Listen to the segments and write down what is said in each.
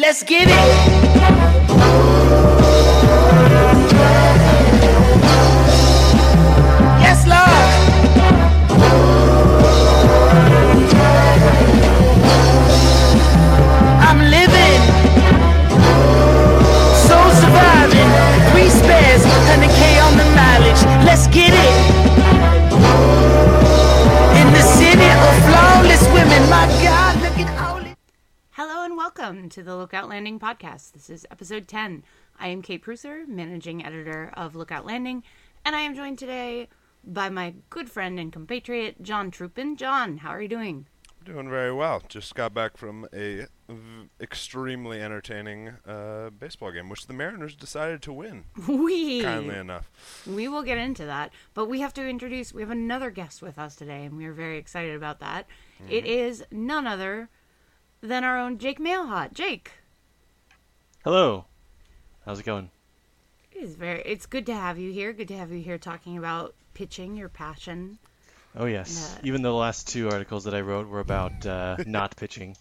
Let's get it. Yes, Lord. To the Lookout Landing podcast. This is episode 10. I am Kate Preusser, managing editor of Lookout Landing, and I am joined today by my good friend and compatriot, John Trupin. John, how are you doing? Doing very well. Just got back from a v- extremely entertaining uh, baseball game, which the Mariners decided to win. We Kindly enough. We will get into that, but we have to introduce. We have another guest with us today, and we are very excited about that. It is none other than our own Jake Mailhot. Jake, Hello. How's it going? it is very. It's good to have you here. Good to have you here talking about pitching, your passion. Oh yes. Uh, Even the last two articles that I wrote were about uh, not pitching.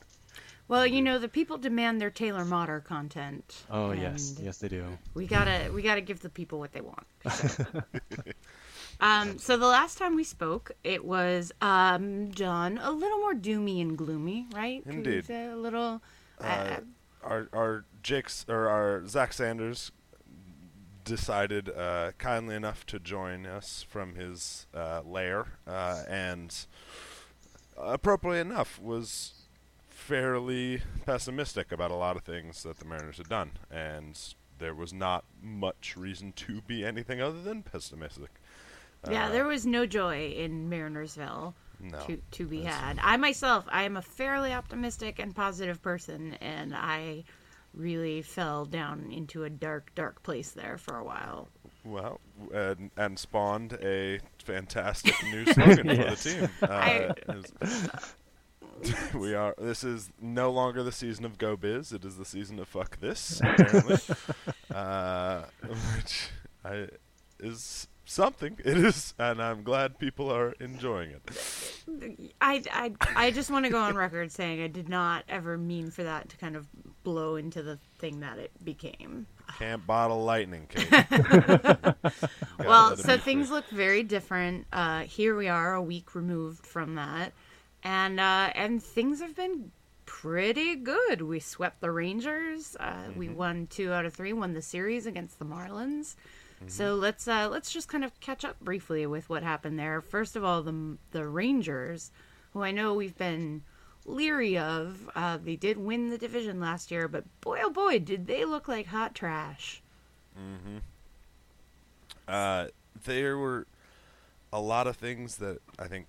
Well, you know, the people demand their Taylor Motter content. Oh yes, yes they do. We gotta we gotta give the people what they want. um, so the last time we spoke, it was um, John, a little more doomy and gloomy, right? Indeed. A little. Uh, Our our Jake's or our Zach Sanders decided uh, kindly enough to join us from his uh, lair, uh, and appropriately enough was fairly pessimistic about a lot of things that the Mariners had done, and there was not much reason to be anything other than pessimistic. Yeah, Uh, there was no joy in Marinersville. No, to, to be had. I myself, I am a fairly optimistic and positive person, and I really fell down into a dark, dark place there for a while. Well, and, and spawned a fantastic new slogan Yes. for the team. Uh, I- is- we are. This is no longer the season of Go Biz. It is the season of Fuck This. Apparently, uh, which I, is something. It is, and I'm glad people are enjoying it. I, I, I just want to go on record saying I did not ever mean for that to kind of blow into the thing that it became. Can't bottle lightning, Kate. well, so things free. look very different. Uh, here we are, a week removed from that, and uh, and things have been pretty good. We swept the Rangers. Uh, We Mm-hmm. won two out of three. Won the series against the Marlins. Mm-hmm. So let's uh, let's just kind of catch up briefly with what happened there. First of all, the the Rangers, who I know we've been leery of. Uh, they did win the division last year, but boy, oh boy, did they look like hot trash. Mm-hmm. Uh, there were a lot of things that I think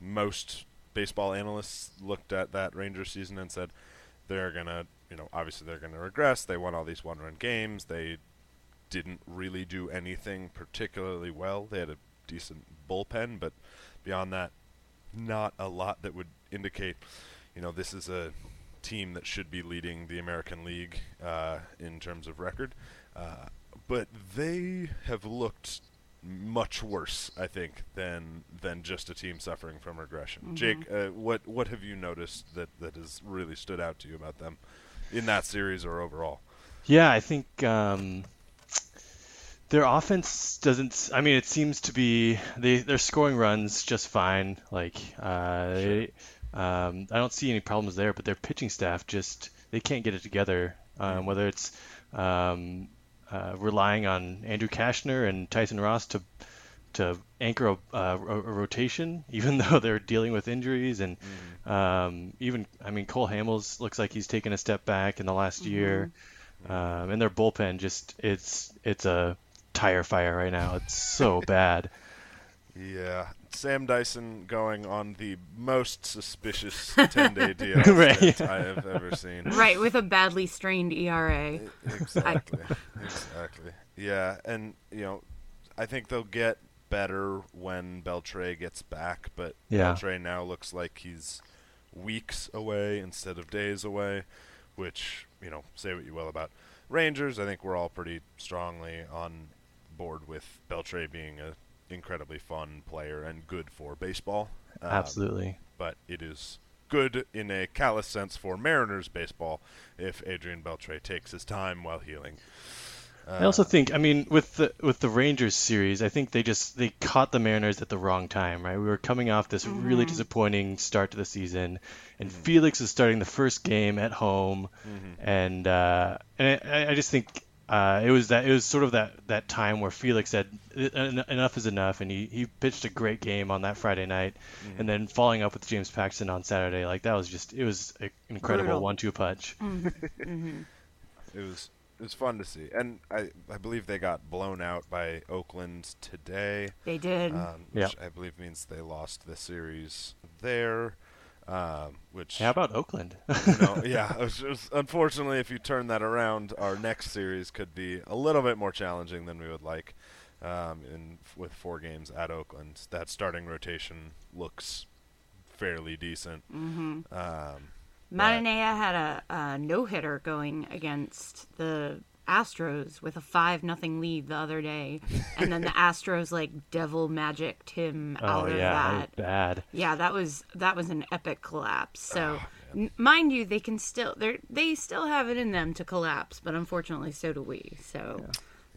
most baseball analysts looked at that Rangers season and said they're gonna, you know, obviously they're gonna regress. They won all these one-run games. They didn't really do anything particularly well. They had a decent bullpen, but beyond that, not a lot that would indicate, you know, this is a team that should be leading the American League uh, in terms of record. Uh, but they have looked much worse, I think, than than just a team suffering from regression. Mhm. Jake, uh, what what have you noticed that that has really stood out to you about them in that series or overall? Yeah, I think um, their offense doesn't. I mean, it seems to be they they're scoring runs just fine. Like uh, they, um, I don't see any problems there, but their pitching staff just they can't get it together. Um, whether it's um, uh, relying on Andrew Cashner and Tyson Ross to to anchor a, uh, a, a rotation, even though they're dealing with injuries, and um, even I mean Cole Hamels looks like he's taken a step back in the last year, um, and their bullpen just it's it's a tire fire right now. It's so bad. Yeah, Sam Dyson going on the most suspicious 10-day DL Right. stint I have ever seen. Right, with a badly strained ERA. Exactly. exactly. Yeah, and you know, I think they'll get better when Beltre gets back, but Yeah. Beltre now looks like he's weeks away instead of days away, which, you know, say what you will about Rangers, I think we're all pretty strongly on board with Beltre being a incredibly fun player and good for baseball. Um, Absolutely. But it is good in a callous sense for Mariners baseball if Adrian Beltre takes his time while healing. I also Uh, think, I mean, with the with the Rangers series, I think they just they caught the Mariners at the wrong time, right? We were coming off this really Mhm. disappointing start to the season, and Mm-hmm. Felix is starting the first game at home, and uh, and I, I just think uh, it was that it was sort of that, that time where Felix said "En- enough is enough, and he, he pitched a great game on that Friday night, Mm-hmm. and then following up with James Paxton on Saturday, like that was just it was an incredible Brutal. one-two punch. Mm-hmm. it was it was fun to see, and I I believe they got blown out by Oakland today. They did. um, Yeah. which I believe means they lost the series there. Um, which How about Oakland? you know, yeah, it was just- unfortunately, if you turn that around, our next series could be a little bit more challenging than we would like. Um, in with four games at Oakland, that starting rotation looks fairly decent. Mm-hmm. Um, Manaea had a, a no hitter going against the Astros with a five nothing lead the other day, and then the Astros like devil magicked him Oh, out of yeah, that that. bad. Yeah, that was that was an epic collapse. So, n- mind you, they can still they they still have it in them to collapse, but unfortunately, so do we. So.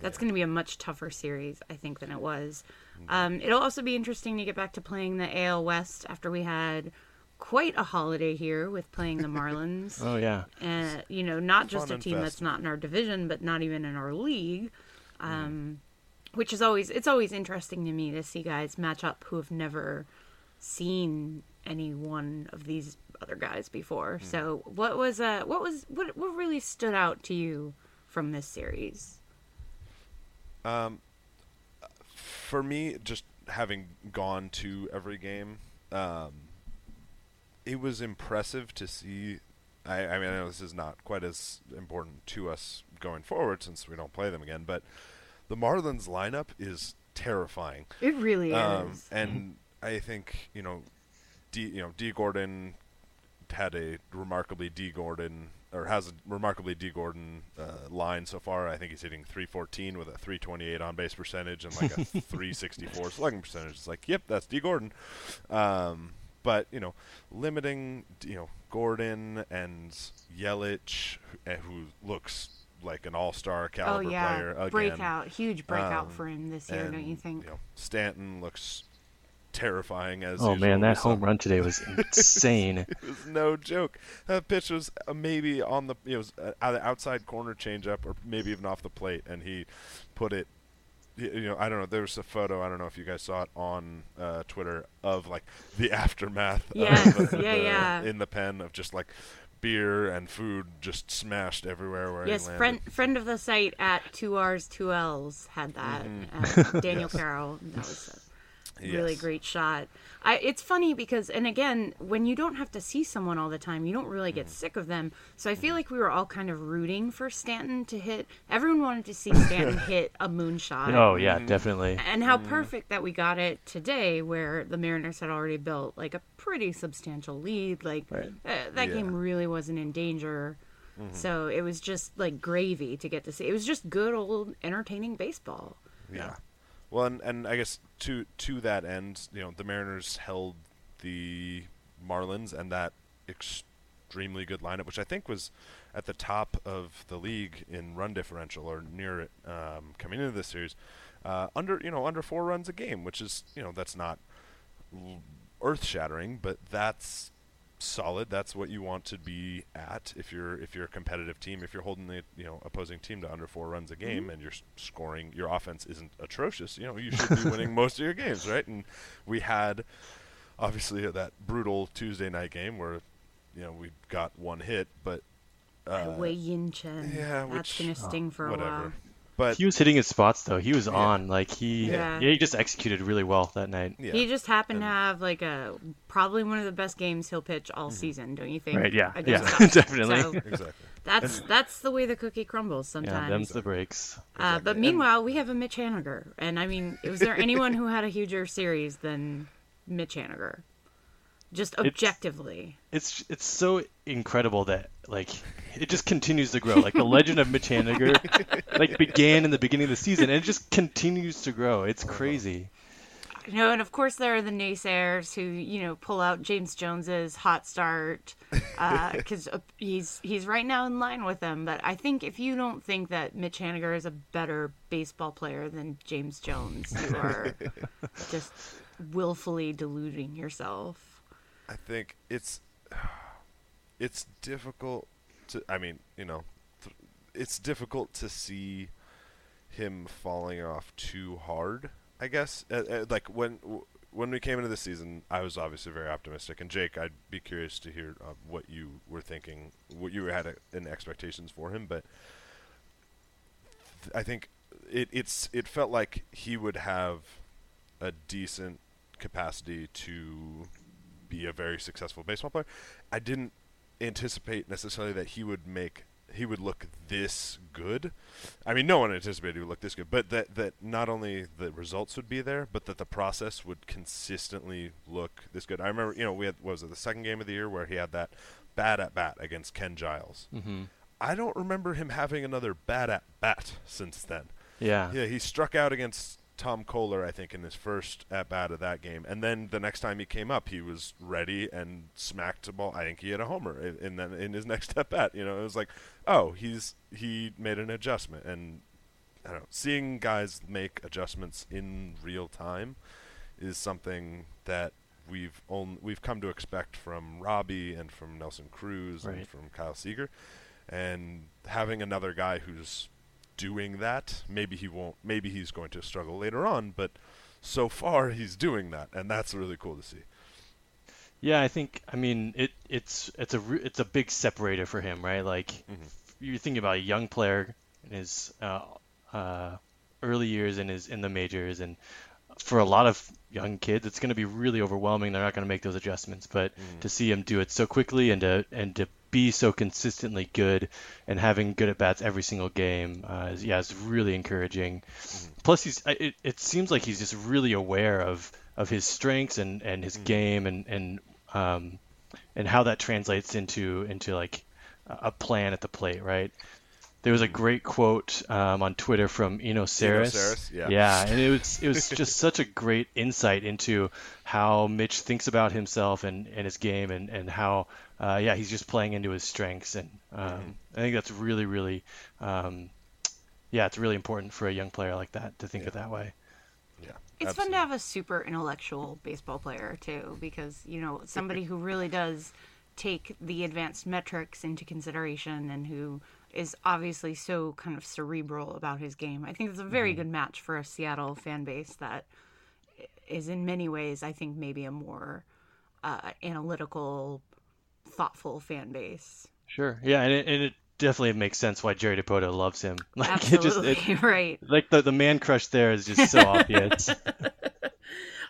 That's going to be a much tougher series, I think, than it was. Um, it'll also be interesting to get back to playing the AL West after we had quite a holiday here with playing the Marlins. Oh, yeah. and you know, not just Fun a team that's not in our division, but not even in our league. Um, Which is always it's always interesting to me to see guys match up who have never seen any one of these other guys before. So, what was uh, what was what what really stood out to you from this series? Um, for me, just having gone to every game, um, it was impressive to see. I, I mean, I know this is not quite as important to us going forward since we don't play them again, but the Marlins lineup is terrifying. It really Um, is. and I think you know, D, you know, Dee Gordon had a remarkably Dee Gordon or has a remarkably Dee Gordon uh, line so far. I think he's hitting 314 with a 328 on base percentage and like a 364 slugging percentage. It's like, yep, that's Dee Gordon. Um, but you know, limiting you know Gordon and Yelich, who, who looks like an all-star caliber oh yeah, player again. breakout, huge breakout Um, for him this year, don't you think? You know, Stanton looks terrifying as Oh usual. man, that home run today was insane. it was no joke. That pitch was uh, maybe on the you know, it was, uh, outside corner changeup or maybe even off the plate, and he put it y- you know, I don't know. There was a photo. I don't know if you guys saw it on uh, Twitter of like the aftermath. Yes, of the, yeah, the- yeah. In the pen of just like beer and food just smashed everywhere where Yes, friend friend of the site at two R's two L's had that. Mhm. Uh, Daniel Yes. Carroll. That was a really Yes. great shot. I, it's funny because, and again, when you don't have to see someone all the time, you don't really Mm. get sick of them. So I feel like we were all kind of rooting for Stanton to hit. Everyone wanted to see Stanton hit a moonshot. Oh yeah, definitely. And how perfect that we got it today, where the Mariners had already built like a pretty substantial lead. Like uh, that Yeah. game really wasn't in danger. Mhm. So it was just like gravy to get to see. It was just good old entertaining baseball. Yeah. Well, and, and I guess to to that end, you know, the Mariners held the Marlins and that extremely good lineup, which I think was at the top of the league in run differential or near it um, coming into this series, uh, under you know under four runs a game, which is you know that's not earth shattering, but that's solid. That's what you want to be at if you're if you're a competitive team. If you're holding the you know opposing team to under four runs a game and you're scoring, your offense isn't atrocious. You know you should be winning most of your games, right? And we had obviously that brutal Tuesday night game where you know we got one hit, but uh, Wei Yin Chen. yeah, that's which- gonna sting for a whatever. while. But he was hitting his spots though. He was Yeah. on. Like he, Yeah. yeah. he just executed really well that night. He just happened to have like a probably one of the best games he'll pitch all season, don't you think? Right, yeah, against yeah, us? definitely. So Exactly. That's that's the way the cookie crumbles sometimes. Yeah, sometimes. them's the breaks. Uh, but meanwhile, we have a Mitch Haniger, and I mean, was there anyone who had a huger series than Mitch Haniger? Just objectively. It's it's so incredible that like it just continues to grow. Like the legend of Mitch Haniger, like began in the beginning of the season and it just continues to grow. It's crazy. You know, and of course there are the naysayers who you know pull out James Jones's hot start because uh, he's he's right now in line with them. But I think if you don't think that Mitch Haniger is a better baseball player than James Jones, you are just willfully deluding yourself. I think it's it's difficult to. I mean, you know, it's difficult to see him falling off too hard. I guess uh, uh, like when when we came into the season, I was obviously very optimistic. And Jake, I'd be curious to hear uh, what you were thinking, what you had uh, in expectations for him. But I think it it's it felt like he would have a decent capacity to be a very successful baseball player. I didn't anticipate necessarily that he would make he would look this good. I mean, no one anticipated he would look this good, but that that not only the results would be there, but that the process would consistently look this good. I remember, you know, we had what was it the second game of the year where he had that bad at bat against Ken Giles. Mhm. I don't remember him having another bad at bat since then. Yeah. Yeah, he struck out against Tom Koehler, I think, in his first at bat of that game, and then the next time he came up, he was ready and smacked the ball. I think he hit a homer, in, in then in his next at bat. You know, it was like, oh, he's he made an adjustment, and I don't know, seeing guys make adjustments in real time is something that we've on, we've come to expect from Robbie and from Nelson Cruz and from Kyle Seager, and having another guy who's doing that, maybe he won't. Maybe he's going to struggle later on, but so far he's doing that, and that's really cool to see. Yeah, I think I mean it it's it's a it's a big separator for him, right? Like Mm-hmm. you're thinking about a young player in his uh, uh, early years in his in the majors, and for a lot of young kids, it's going to be really overwhelming. They're not going to make those adjustments, but to see him do it so quickly and to and to be so consistently good and having good at bats every single game, uh, is, yeah, it's really encouraging. Plus, he's it, it seems like he's just really aware of of his strengths and and his game and and um and how that translates into into like a plan at the plate, right? There was a great quote um, on Twitter from Eno. Sarris, yeah. yeah, and it was it was just such a great insight into how Mitch thinks about himself and, and his game and and how uh, yeah he's just playing into his strengths and um, I think that's really really um, yeah it's really important for a young player like that to think of that way. Yeah. It's fun to have a super intellectual baseball player too, because you know somebody who really does take the advanced metrics into consideration and who is obviously so kind of cerebral about his game. I think it's a very Mm-hmm. good match for a Seattle fan base that is in many ways, I think, maybe a more uh, analytical, thoughtful fan base. Sure. Yeah, and it, and it definitely makes sense why Jerry Dipoto loves him. Like it just it, right. like the the man crush there is just so obvious.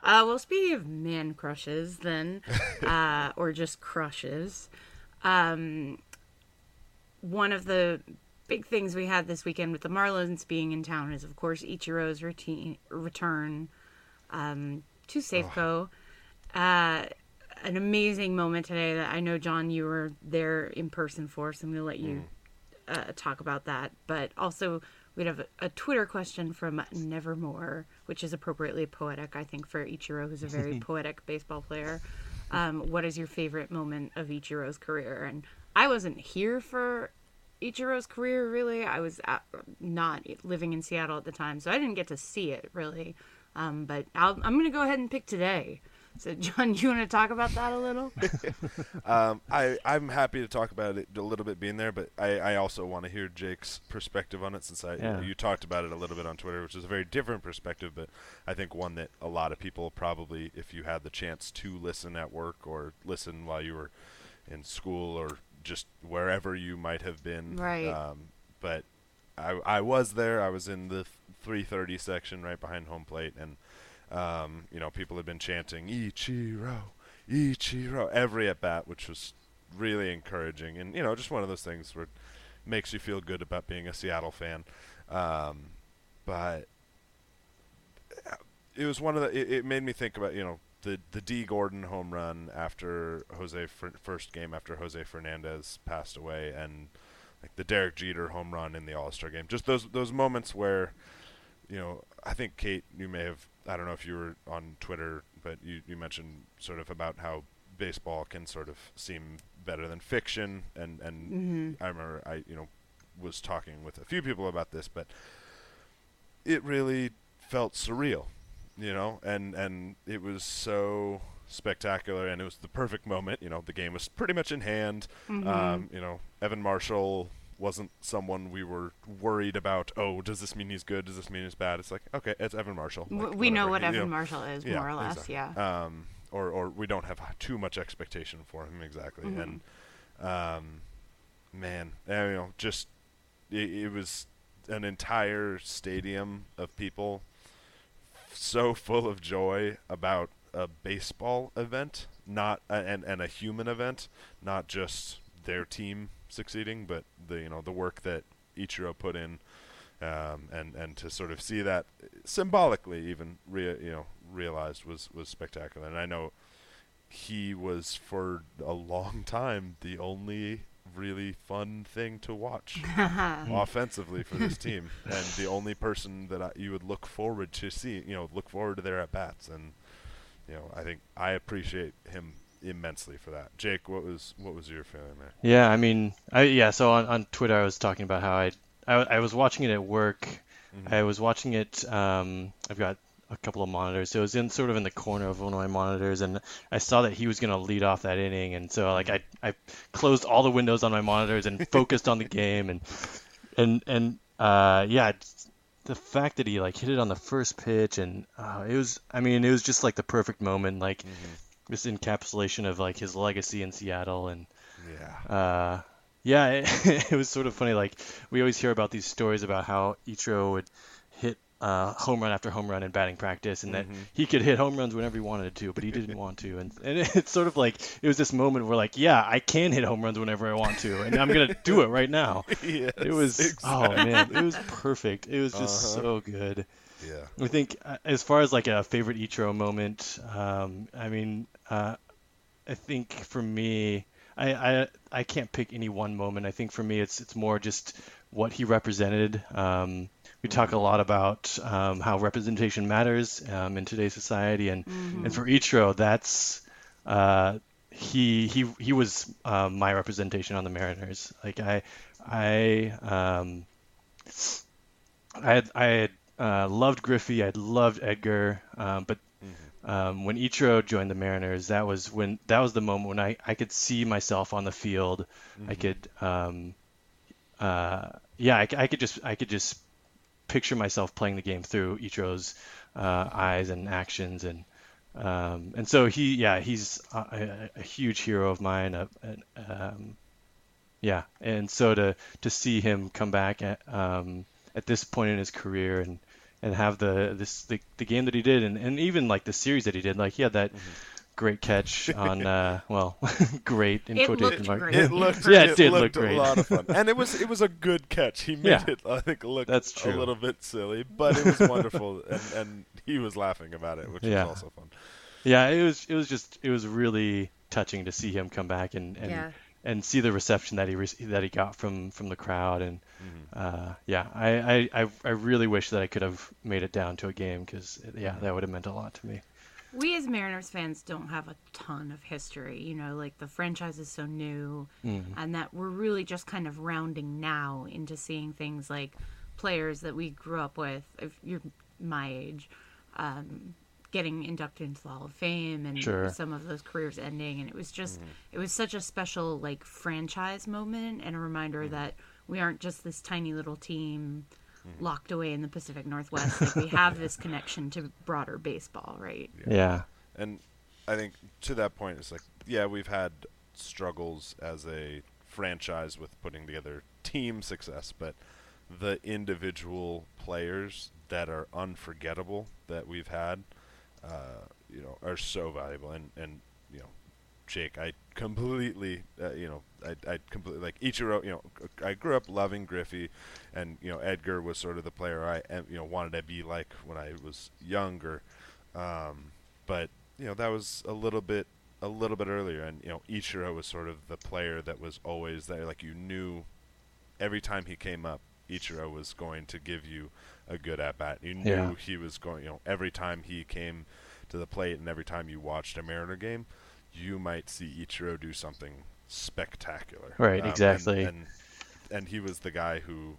Uh, well, speaking of man crushes, then, uh, or just crushes, um, one of the big things we had this weekend with the Marlins being in town is, of course, Ichiro's routine, return um, to Safeco. Uh, an amazing moment today that I know, John, you were there in person for, so I'm going to let you uh, talk about that. But also, we'd have a, a Twitter question from Nevermore, which is appropriately poetic, I think, for Ichiro, who's a very poetic baseball player. Um, what is your favorite moment of Ichiro's career? And I wasn't here for Ichiro's career, really. I was at, not living in Seattle at the time, so I didn't get to see it, really. Um, but I'll, I'm going to go ahead and pick today. So, John, you want to talk about that a little? um, I I'm happy to talk about it a little bit being there, but I, I also want to hear Jake's perspective on it since I Yeah. you talked about it a little bit on Twitter, which is a very different perspective, but I think one that a lot of people probably, if you had the chance to listen at work or listen while you were in school or just wherever you might have been, Right. Um, but I I was there. I was in the 330 section right behind home plate, and um, you know people had been chanting Ichiro, Ichiro every at bat, which was really encouraging, and you know just one of those things where it makes you feel good about being a Seattle fan. Um, but it was one of the. It, it made me think about you know the the Dee Gordon home run after Jose Fer- first game after Jose Fernandez passed away, and like the Derek Jeter home run in the All Star game. Just those those moments where, you know, I think Kate, you may have. I don't know if you were on Twitter, but you you mentioned sort of about how baseball can sort of seem better than fiction, and and Mhm. I remember I you know was talking with a few people about this, but it really felt surreal, you know, and and it was so spectacular, and it was the perfect moment. You know, the game was pretty much in hand. Mhm. Um, you know, Evan Marshall wasn't someone we were worried about. Oh, does this mean he's good? Does this mean he's bad? It's like okay, it's Evan Marshall. Like, we know what you Evan Marshall is, more or less, exactly. yeah. Um, or or we don't have too much expectation for him exactly, Mhm. and um, man, you know, just it, it was an entire stadium of people so full of joy about a baseball event, not a, and and a human event, not just their team succeeding, but the you know the work that Ichiro put in, um, and and to sort of see that symbolically even rea- you know realized was was spectacular. And I know he was for a long time the only really fun thing to watch offensively for this team, and the only person that I, you would look forward to see, you know, look forward to their at bats, and you know, I think I appreciate him immensely for that. Jake, what was what was your feeling there? Yeah, I mean, I yeah. So on, on Twitter, I was talking about how I, I I was watching it at work. I was watching it. Um, I've got a couple of monitors, so it was in sort of in the corner of one of my monitors, and I saw that he was going to lead off that inning, and so like I I closed all the windows on my monitors and focused on the game, and and and uh, yeah. The fact that he like hit it on the first pitch and uh, it was I mean it was just like the perfect moment like this encapsulation of like his legacy in Seattle and Yeah. uh, yeah, it, it was sort of funny. Like we always hear about these stories about how Ichiro would hit uh, home run after home run in batting practice, and that Mhm. he could hit home runs whenever he wanted to, but he didn't want to. And and it's sort of like it was this moment where like, yeah, I can hit home runs whenever I want to, and I'm gonna do it right now. Yes, it was oh man, it was perfect. It was just Uh-huh. so good. Yeah. I think uh, as far as like a favorite Ichiro moment, um, I mean, uh, I think for me, I, I I can't pick any one moment. I think for me, it's it's more just what he represented. Um, we talk a lot about um, how representation matters um, in today's society, and and for Ichiro, that's uh, he he he was uh, my representation on the Mariners. Like I I um, I had I had uh, loved Griffey, I loved Edgar, um, but um, when Ichiro joined the Mariners, that was when that was the moment when I, I could see myself on the field. I could um, uh, yeah, I, I, could just I could just picture myself playing the game through Ichiro's uh, eyes and actions, and um, and so he, yeah, he's a, a huge hero of mine. A, a, um, yeah, and so to to see him come back at um, at this point in his career and and have the this the, the game that he did and, and even like the series that he did, like he had that. Mm-hmm great catch on uh, well great in it quotation marks. It looked yeah, it, it did looked look great. a lot of fun, and it was it was a good catch. He made Yeah. it, I think, look That's a little bit silly, but it was wonderful, and, and he was laughing about it, which Yeah. was also fun. Yeah, it was it was just it was really touching to see him come back and and, Yeah. And see the reception that he re- that he got from from the crowd and Mm-hmm. uh, yeah, I, I I I really wish that I could have made it down to a game because yeah, that would have meant a lot to me. We as Mariners fans don't have a ton of history, you know, like the franchise is so new Mm-hmm. and that we're really just kind of rounding now into seeing things like players that we grew up with, if you're my age, um, getting inducted into the Hall of Fame and Sure. some of those careers ending. And it was just, mm-hmm. it was such a special, like, franchise moment and a reminder mm-hmm. that we aren't just this tiny little team mm-hmm. locked away in the Pacific Northwest. Like, we have this connection to broader baseball, right? Yeah, And I think to that point, it's like, yeah, we've had struggles as a franchise with putting together team success, but the individual players that are unforgettable that we've had, uh, you know, are so valuable. And, and you know, Jake, I completely, uh, you know, I, I completely like Ichiro. You know, I grew up loving Griffey, and you know, Edgar was sort of the player I, you know, wanted to be like when I was younger. Um, but you know, that was a little bit, a little bit earlier, and you know, Ichiro was sort of the player that was always there. Like you knew, every time he came up, Ichiro was going to give you a good at bat. You knew Yeah. he was going. You know, every time he came to the plate, and every time you watched a Mariner game, you might see Ichiro do something spectacular. Right, um, and- exactly. And, and he was the guy who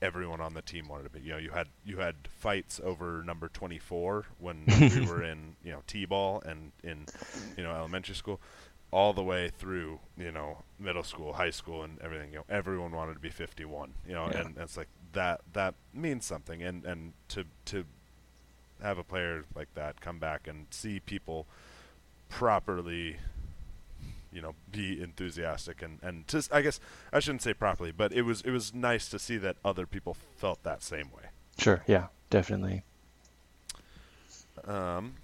everyone on the team wanted to be. You know, you had you had fights over number 24 when we were in you know t-ball and in you know elementary school, all the way through you know middle school, high school, and everything. You know, everyone wanted to be 51. You know, Yeah. and it's like that that means something. And and to to have a player like that come back and see people properly you know be enthusiastic and and just I guess I shouldn't say properly but it was it was nice to see that other people felt that same way sure, yeah, definitely. um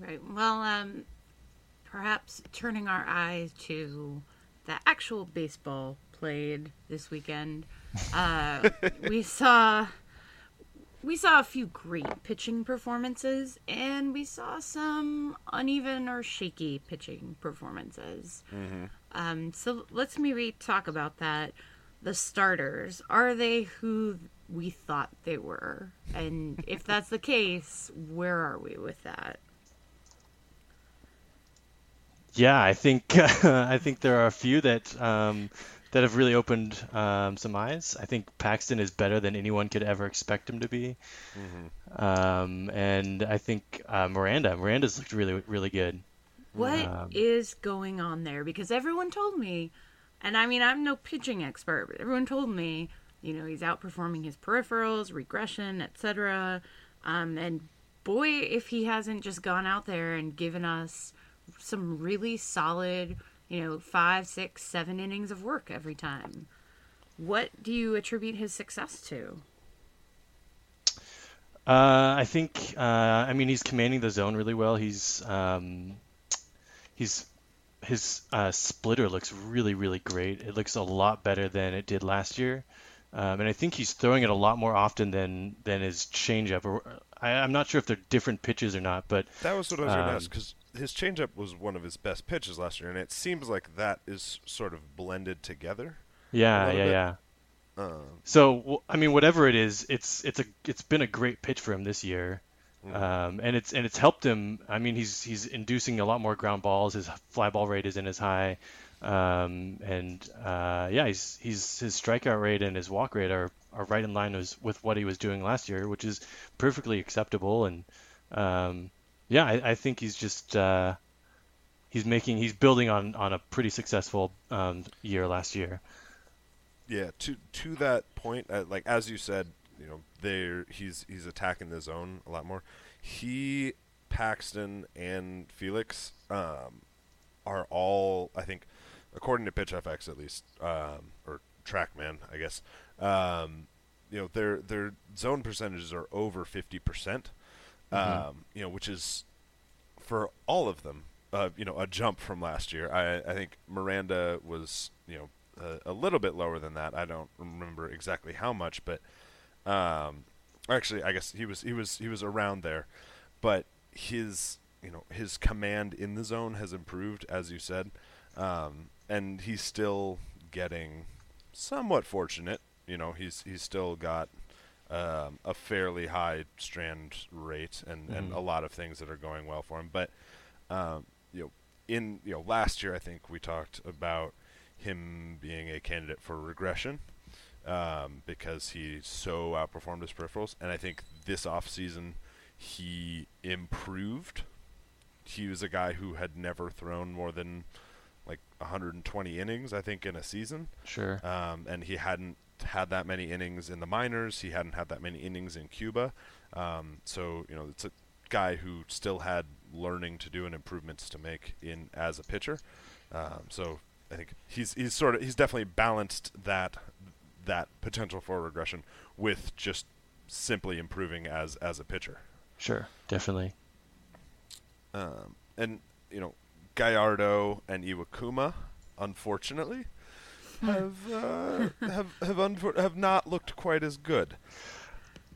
Right. Well, um, perhaps turning our eyes to the actual baseball played this weekend, uh, we saw we saw a few great pitching performances, and we saw some uneven or shaky pitching performances. Um, so let's maybe talk about that. The starters are they who we thought they were, and if that's the case, where are we with that? Yeah, I think I think there are a few that um, that have really opened um, some eyes. I think Paxton is better than anyone could ever expect him to be, um, and I think uh, Miranda Miranda's looked really really good. What is Um, going on there? Because everyone told me, and I mean, I'm no pitching expert, but everyone told me, you know, he's outperforming his peripherals, regression, etc. Um, and boy, if he hasn't just gone out there and given us some really solid, you know, five, six, seven innings of work every time. What do you attribute his success to? Uh, I think uh, I mean he's commanding the zone really well. He's um, he's his uh, splitter looks really really great. It looks a lot better than it did last year, um, and I think he's throwing it a lot more often than than his changeup. Or I, I'm not sure if they're different pitches or not, but that was what I was going to Um, ask because his changeup was one of his best pitches last year and it seems like that is sort of blended together yeah, yeah, bit. yeah. um, So I mean, whatever it is, it's it's a it's been a great pitch for him this year, Mm. um, and it's and it's helped him. I mean, he's he's inducing a lot more ground balls. His fly ball rate isn't as high, um, and uh, yeah, he's he's his strikeout rate and his walk rate are, are right in line with, with what he was doing last year, which is perfectly acceptable. And um, yeah, I, I think he's just uh, he's making he's building on on a pretty successful um, year last year. Yeah, to to that point, uh, like as you said, you know, there he's he's attacking the zone a lot more. He, Paxton, and Felix um, are all, I think, according to PitchFX at least, um, or TrackMan, I guess. Um, you know, their their zone percentages are over fifty percent. Mhm. Um, you know, which is for all of them, uh, you know, a jump from last year. I, I think Miranda was, you know, a, a little bit lower than that. I don't remember exactly how much, but um, actually, I guess he was he was he was around there. But his you know his command in the zone has improved, as you said, um, and he's still getting somewhat fortunate. You know, he's he's still got um, a fairly high strand rate and, and Mhm. a lot of things that are going well for him. But um, you know, in you know last year, I think we talked about him being a candidate for regression um, because he so outperformed his peripherals, and I think this off season he improved. He was a guy who had never thrown more than like 120 innings, I think, in a season. Sure. Um, and he hadn't had that many innings in the minors. He hadn't had that many innings in Cuba. Um, so you know, it's a guy who still had learning to do and improvements to make in as a pitcher. Um, so I think he's he's sort of he's definitely balanced that that potential for regression with just simply improving as as a pitcher. Sure, definitely. Um, and you know, Gallardo and Iwakuma, unfortunately, have uh, have have unfor- have not looked quite as good.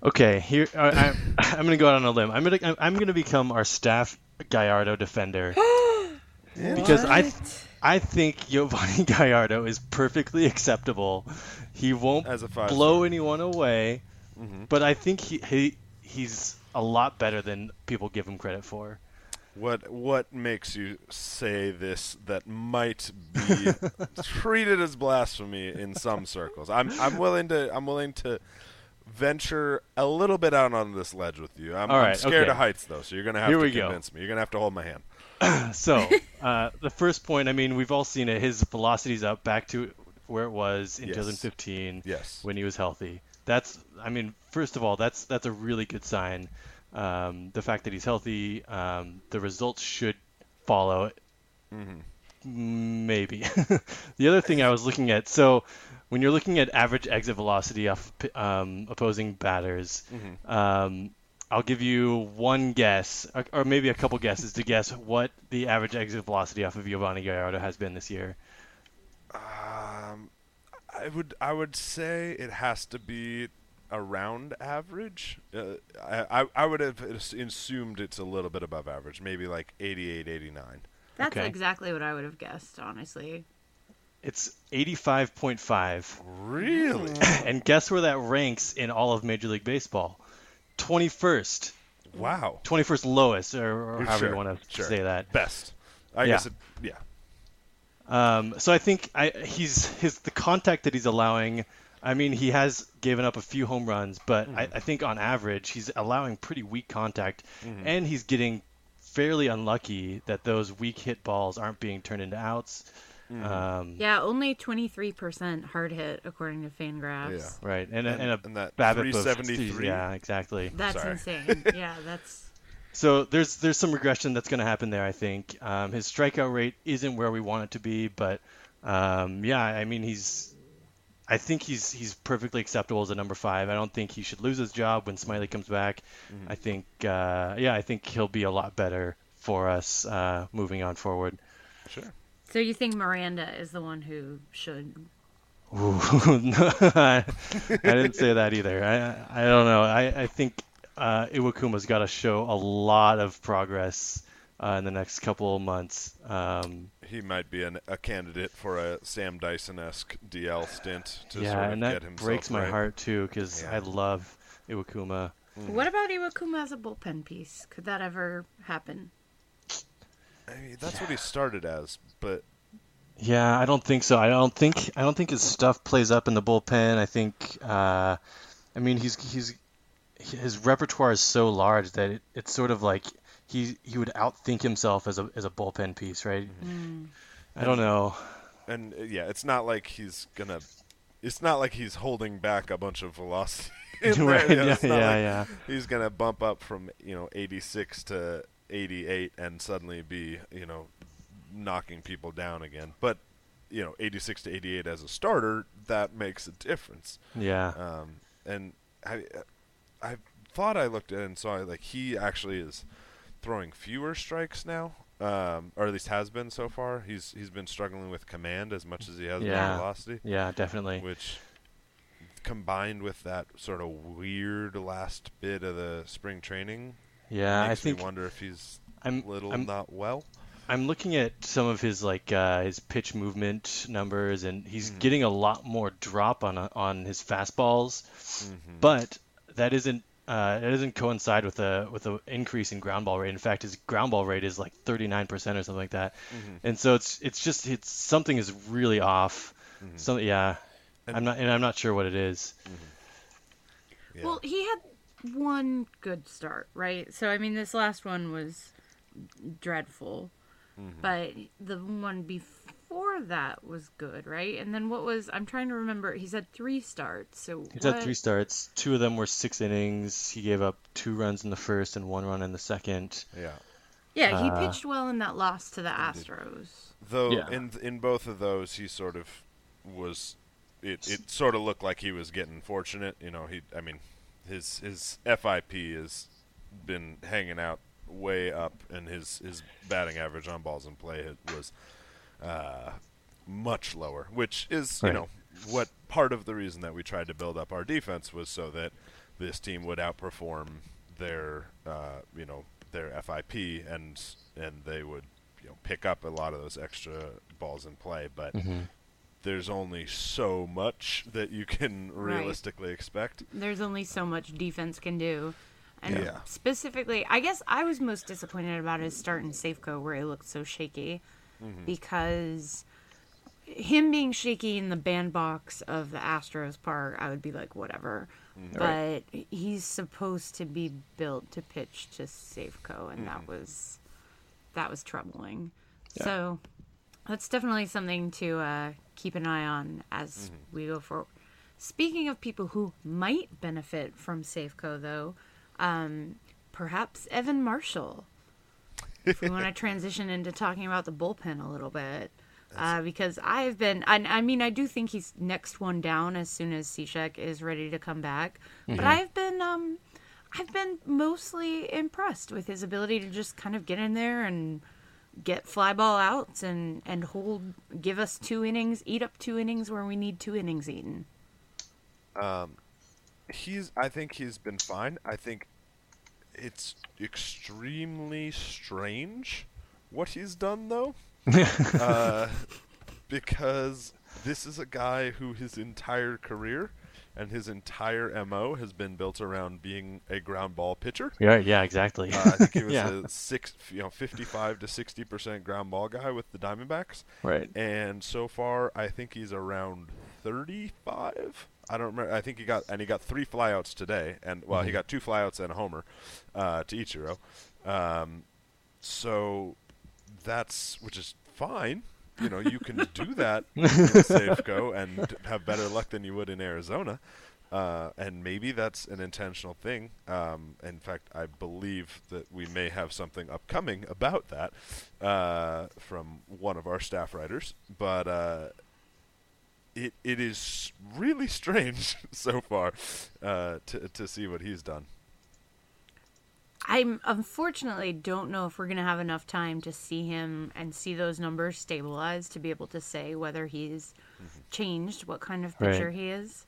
Okay, here uh, I'm, I'm gonna go out on a limb. I'm gonna I'm, I'm gonna become our staff Gallardo defender because I th- I think Giovanni Gallardo is perfectly acceptable. He won't As a blow anyone away, Mhm. but I think he, he he's a lot better than people give him credit for. What what makes you say this that might be treated as blasphemy in some circles? I'm I'm willing to I'm willing to venture a little bit out on this ledge with you. I'm, All I'm scared okay. of heights though, so you're gonna have Here to we go. convince me. You're gonna have to hold my hand. so uh, the first point, I mean, we've all seen it. His velocity's up back to where it was in Yes. 2015 Yes. when he was healthy. That's, I mean, first of all, that's that's a really good sign. Um, the fact that he's healthy, um, the results should follow. Mhm. Maybe. the other thing I was looking at, so when you're looking at average exit velocity off p- um, opposing batters, Mhm. um, I'll give you one guess, or, or maybe a couple guesses to guess what the average exit velocity off of Giovanni Gallardo has been this year. Um, I would I would say it has to be around average. Uh, I, I I would have assumed it's a little bit above average, maybe like 88, 89. That's Okay. exactly what I would have guessed, honestly. It's 85.5. Really? and guess where that ranks in all of Major League Baseball? 21st. Wow. 21st lowest, or, or however Sure, you want to sure. say that. Best. I Yeah. guess it. Yeah. Um, so I think I, he's his the contact that he's allowing. I mean, he has given up a few home runs, but I, I think on average he's allowing pretty weak contact, Mhm. and he's getting fairly unlucky that those weak hit balls aren't being turned into outs. Um, Yeah, only 23% hard hit according to Fangraphs. Yeah. Right, and, a And- and a and that BABIP 373? Yeah, exactly. That's Sorry. insane. yeah, that's So there's there's some regression that's going to happen there. I think um, his strikeout rate isn't where we want it to be, but um, yeah, I mean he's, I think he's he's perfectly acceptable as a number five. I don't think he should lose his job when Smyly comes back. I think uh, yeah, I think he'll be a lot better for us uh, moving on forward. Sure. So you think Miranda is the one who should Ooh, no, I, I didn't say that either. I I don't know. I I think uh, Iwakuma's got to show a lot of progress uh, in the next couple of months. Um, He might be an, a candidate for a Sam Dyson-esque DL stint to yeah, sort of and get that himself breaks my right. heart too because Yeah. I love Iwakuma. What about Iwakuma as a bullpen piece? Could that ever happen? I mean, that's what he started as, but Yeah, I don't think so. I don't think I don't think his stuff plays up in the bullpen. I think, uh, I mean, he's he's his repertoire is so large that it, it's sort of like he he would outthink himself as a as a bullpen piece, right? I don't know. and uh, yeah, it's not like he's gonna it's not like he's holding back a bunch of velocity. Right, you know, yeah, it's yeah, like yeah. He's gonna bump up from you know 86 to 88 and suddenly be you know knocking people down again. But you know 86 to 88 as a starter, that makes a difference. Yeah. Um, and I, I thought I looked at it and saw like he actually is throwing fewer strikes now, um, or at least has been so far. He's he's been struggling with command as much as he has Yeah. with velocity. Yeah, definitely. Which combined with that sort of weird last bit of the spring training, Yeah, I makes think me wonder if he's I'm little I'm- not well. I'm looking at some of his like uh, his pitch movement numbers, and he's Mm-hmm. getting a lot more drop on on his fastballs, Mm-hmm. but that isn't uh, that doesn't coincide with a with an increase in ground ball rate. In fact, his ground ball rate is like 39% or something like that, Mhm. and so it's it's just it's something is really off. Mm-hmm. So yeah, I'm not and I'm not sure what it is. Well, he had one good start, right? So I mean, this last one was dreadful, Mm-hmm. but the one before that was good, right? And then what was? I'm trying to remember. He's had three starts. So He's what, had three starts. Two of them were six innings. He gave up two runs in the first and one run in the second. Yeah. Yeah, he Uh, pitched well in that loss to the Astros. Though Yeah. in in both of those, he sort of was. It, it sort of looked like he was getting fortunate. You know, he. I mean, his his FIP has been hanging out way up, and his his batting average on balls in play had- was uh, much lower, which is you know what part of the reason that we tried to build up our defense was so that this team would outperform their uh, you know their FIP and and they would you know pick up a lot of those extra balls in play, but. Mhm. There's only so much that you can Right. realistically expect. There's only so much defense can do. And Yeah. specifically, I guess I was most disappointed about his start in Safeco where he looked so shaky Mm-hmm. because him being shaky in the bandbox of the Astros park, I would be like, whatever. Mm-hmm. But he's supposed to be built to pitch to Safeco, and that Mm-hmm. was that was troubling. So that's definitely something to uh, keep an eye on as Mm-hmm. we go forward. Speaking of people who might benefit from Safeco, though, um, perhaps Evan Marshall. If we want to transition into talking about the bullpen a little bit, uh, because I've been, I, I mean, I do think he's next one down as soon as Cishek is ready to come back, but I've been, um, I've been mostly impressed with his ability to just kind of get in there and get fly ball outs and and hold, give us two innings, eat up two innings where we need two innings eaten. Um, he's I think he's been fine. I think it's extremely strange what he's done though. uh, because this is a guy who his entire career and his entire MO has been built around being a ground ball pitcher. Yeah, yeah, exactly. Uh, I think he was yeah. a six, you know, 55 to 60 percent ground ball guy with the Diamondbacks. Right. And so far, I think he's around 35. I don't remember. I think he got and he got three flyouts today, and well, he Mhm. got two flyouts and a homer uh, to Ichiro. Um, so that's which is fine. You know, you can do that in Safeco and have better luck than you would in Arizona. Uh, and maybe that's an intentional thing. Um, in fact, I believe that we may have something upcoming about that uh, from one of our staff writers. But uh, it it is really strange so far uh, to to see what he's done. I'm unfortunately don't know if we're going to have enough time to see him and see those numbers stabilize to be able to say whether he's changed, what kind of Right. pitcher he is.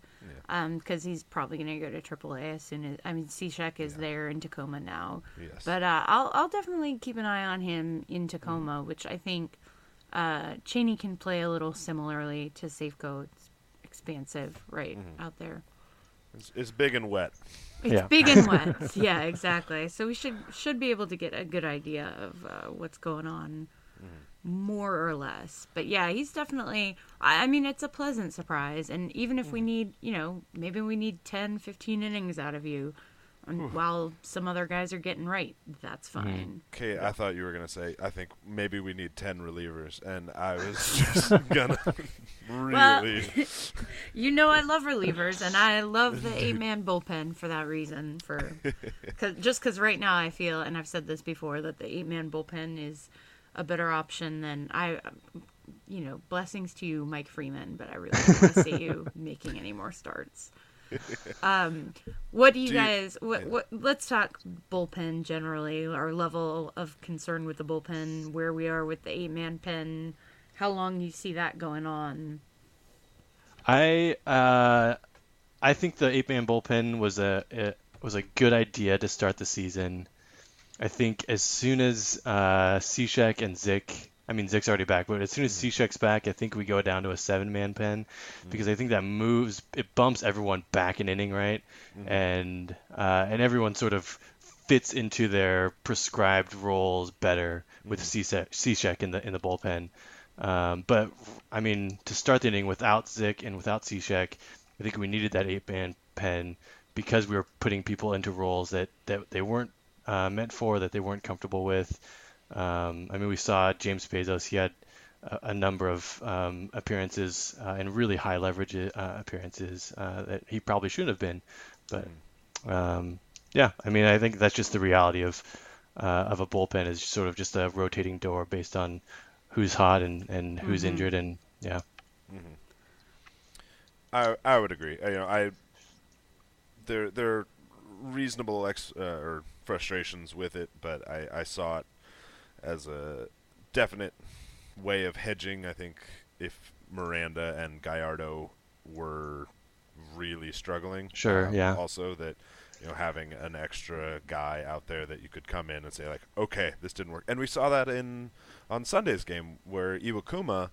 Because he's probably going to go to AAA as soon as I mean, Cishek is there in Tacoma now. Yes. But uh, I'll I'll definitely keep an eye on him in Tacoma, which I think uh, Cheney can play a little similarly to Safeco. It's expansive right out there. It's, it's big and wet. It's Yeah. big and wet. yeah, exactly. So we should should be able to get a good idea of uh, what's going on, more or less. But yeah, he's definitely. I, I mean, it's a pleasant surprise. And even if we need, you know, maybe we need 10, 15 innings out of you, and while some other guys are getting right, that's mm-hmm. fine. Okay, I thought you were gonna say. I think maybe we need ten relievers, and I was just gonna Well, really. You know I love relievers, and I love the eight man bullpen for that reason. For cause, just because right now I feel, and I've said this before, that the eight man bullpen is a better option than I. You know, blessings to you, Mike Freeman, but I really don't want to see you making any more starts. Um, what do you Do you- guys? what, what? Let's talk bullpen generally. Our level of concern with the bullpen, where we are with the eight man pen, how long you see that going on. I uh, I think the eight man bullpen was a it was a good idea to start the season. I think as soon as uh, Cishek and Zych, I mean Zych's already back, but as soon as Cishek's back, I think we go down to a seven man pen because I think that moves it bumps everyone back an inning, right? And uh, and everyone sort of fits into their prescribed roles better with Cishek Cishek in the in the bullpen. Um, but I mean, to start the inning without Zick and without Cishek, I think we needed that eight-man pen because we were putting people into roles that, that they weren't uh, meant for, that they weren't comfortable with. Um, I mean, we saw James Pazos; he had a, a number of um, appearances uh, and really high leverage uh, appearances uh, that he probably shouldn't have been. But um, yeah, I mean, I think that's just the reality of uh, of a bullpen is sort of just a rotating door based on who's hot and, and who's Mhm. injured and yeah. I I would agree. Uh, You know, I there there are reasonable ex uh, or frustrations with it, but I I saw it as a definite way of hedging. I think if Miranda and Gallardo were really struggling, Sure, um, yeah. Also that you know having an extra guy out there that you could come in and say like, okay, this didn't work, and we saw that in on Sunday's game where Iwakuma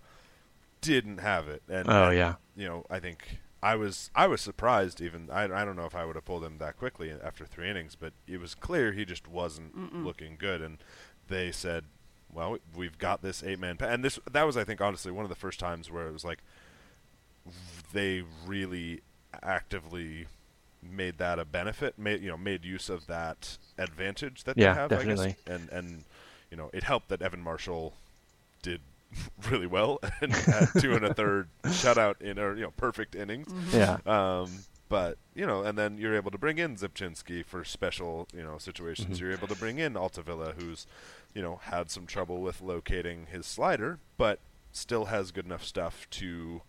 didn't have it, and Oh, and, yeah. you know I think I was I was surprised even I, I don't know if I would have pulled him that quickly after three innings, but it was clear he just wasn't Mm-mm. looking good, and they said, well, we've got this eight man, and this that was I think honestly one of the first times where it was like they really actively made that a benefit, made you know made use of that advantage that Yeah, they have, definitely. I guess, and and you know it helped that Evan Marshall did really well and had two and a third shutout in or you know perfect innings. Yeah. Um, but you know, and then you're able to bring in Rzepczynski for special you know situations. Mhm. You're able to bring in Altavilla, who's you know had some trouble with locating his slider, but still has good enough stuff to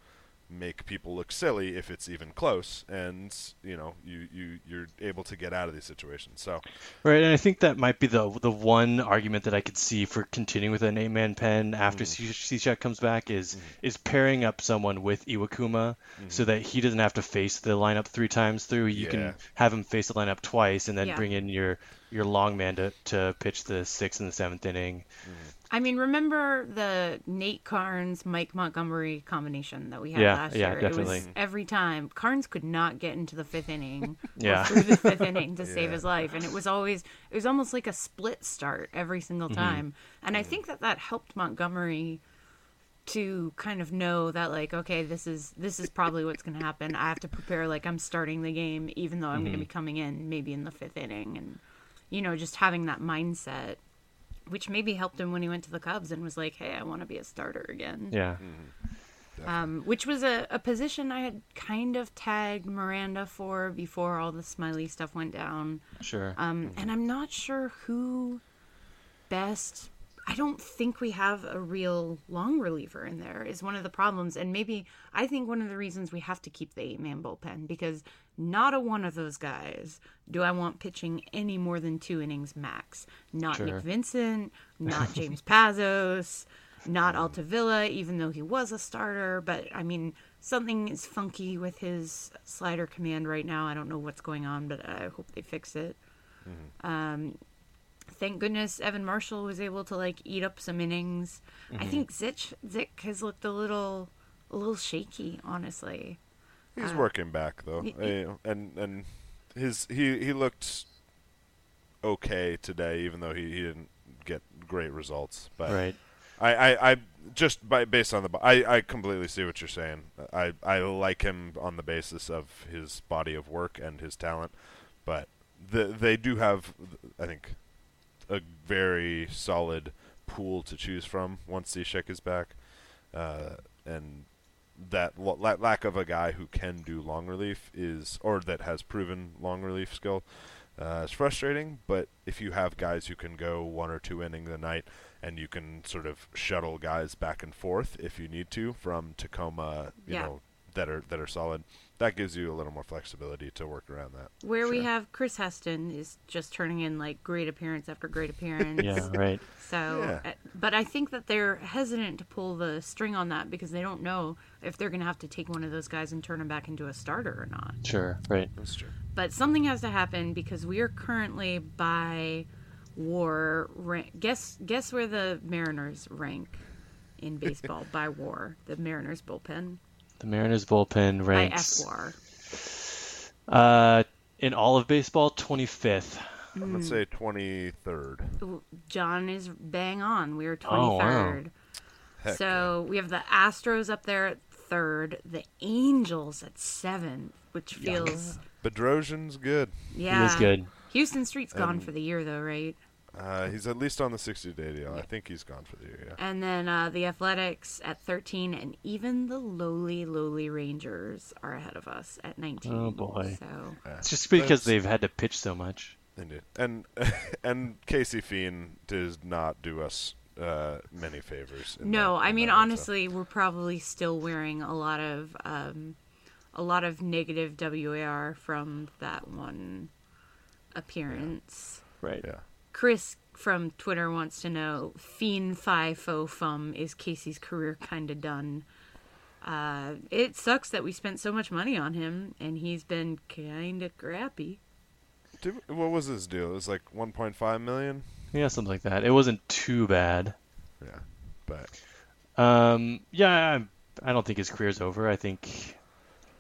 make people look silly if it's even close and you know you, you you're able to get out of these situations so Right, and I think that might be the the one argument that I could see for continuing with an eight-man pen after mm. Cishek comes back is is pairing up someone with Iwakuma so that he doesn't have to face the lineup three times through. You Yeah. can have him face the lineup twice and then Yeah. bring in your your long man to, to pitch the sixth and the seventh inning. Mm-hmm. I mean, remember the Nate Karns Mike Montgomery combination that we had Yeah, last yeah, year? It definitely. was every time Carnes could not get into the fifth inning Yeah. or through the fifth inning to save his life, and it was always it was almost like a split start every single Mhm. time. And I mm-hmm. think that that helped Montgomery to kind of know that like okay this is this is probably what's going to happen i have to prepare like i'm starting the game even though i'm going to be coming in maybe in the fifth inning and you know just having that mindset which maybe helped him when he went to the cubs and was like hey i want to be a starter again. Yeah. um, which was a, a position i had kind of tagged miranda for before all the Smyly stuff went down. Sure. um, and i'm not sure who best I don't think we have a real long reliever in there is one of the problems and maybe I think one of the reasons we have to keep the eight man bullpen because not a one of those guys do I want pitching any more than two innings max. Not Sure. Nick Vincent, not James Pazos, not Altavilla, even though he was a starter. But I mean, something is funky with his slider command right now. I don't know what's going on, but I hope they fix it. Um, thank goodness Evan Marshall was able to like eat up some innings. I Mhm. think Zitch Zych has looked a little a little shaky, honestly. He's Uh, working back though, y- you know, and and his he he looked okay today, even though he, he didn't get great results. But Right. I, I, I just by based on the I, I completely see what you're saying. I I like him on the basis of his body of work and his talent, but the, they do have I think a very solid pool to choose from once Cishek is back, uh, and that l- la- lack of a guy who can do long relief is, or that has proven long relief skill, uh, is frustrating. But if you have guys who can go one or two innings a night, and you can sort of shuttle guys back and forth if you need to from Tacoma, you Yeah. know, that are that are solid, that gives you a little more flexibility to work around that. Where we have Chris Heston is just turning in like great appearance after great appearance. Yeah, right. So, Yeah. uh, but I think that they're hesitant to pull the string on that because they don't know if they're going to have to take one of those guys and turn him back into a starter or not. Sure, right. That's true. But something has to happen because we are currently by WAR. Rank. Guess guess where the Mariners rank in baseball by WAR. The Mariners bullpen The Mariners bullpen ranks by ranks FWAR. uh, in all of baseball 25th. I'm Hmm. gonna say 23rd. John is bang on. We are 23rd. Oh, wow. 23rd. Heck so we have the Astros up there at third, the Angels at seven, which feels Bedrosian's good. yeah. good. Huston Street's gone for the year though, right? Uh, he's at least on the 60-day deal. I think he's gone for the year. Yeah. And then uh, the Athletics at 13, and even the lowly, lowly Rangers are ahead of us at 19. Oh, boy. So It's just because That's- they've had to pitch so much. Indeed. And and Casey Fien does not do us uh, many favors. in no, that- I in mean that, so- honestly, we're probably still wearing a lot of um, a lot of negative WAR from that one appearance. Right. Yeah. Chris from Twitter wants to know Fien Fi Fo Fum is Casey's career kind of done. Uh, it sucks that we spent so much money on him and he's been kind of crappy. Did, what was his deal? It was like 1.5 million. Yeah, something like that. It wasn't too bad. Yeah, but Um, yeah, I, I don't think his career's over. I think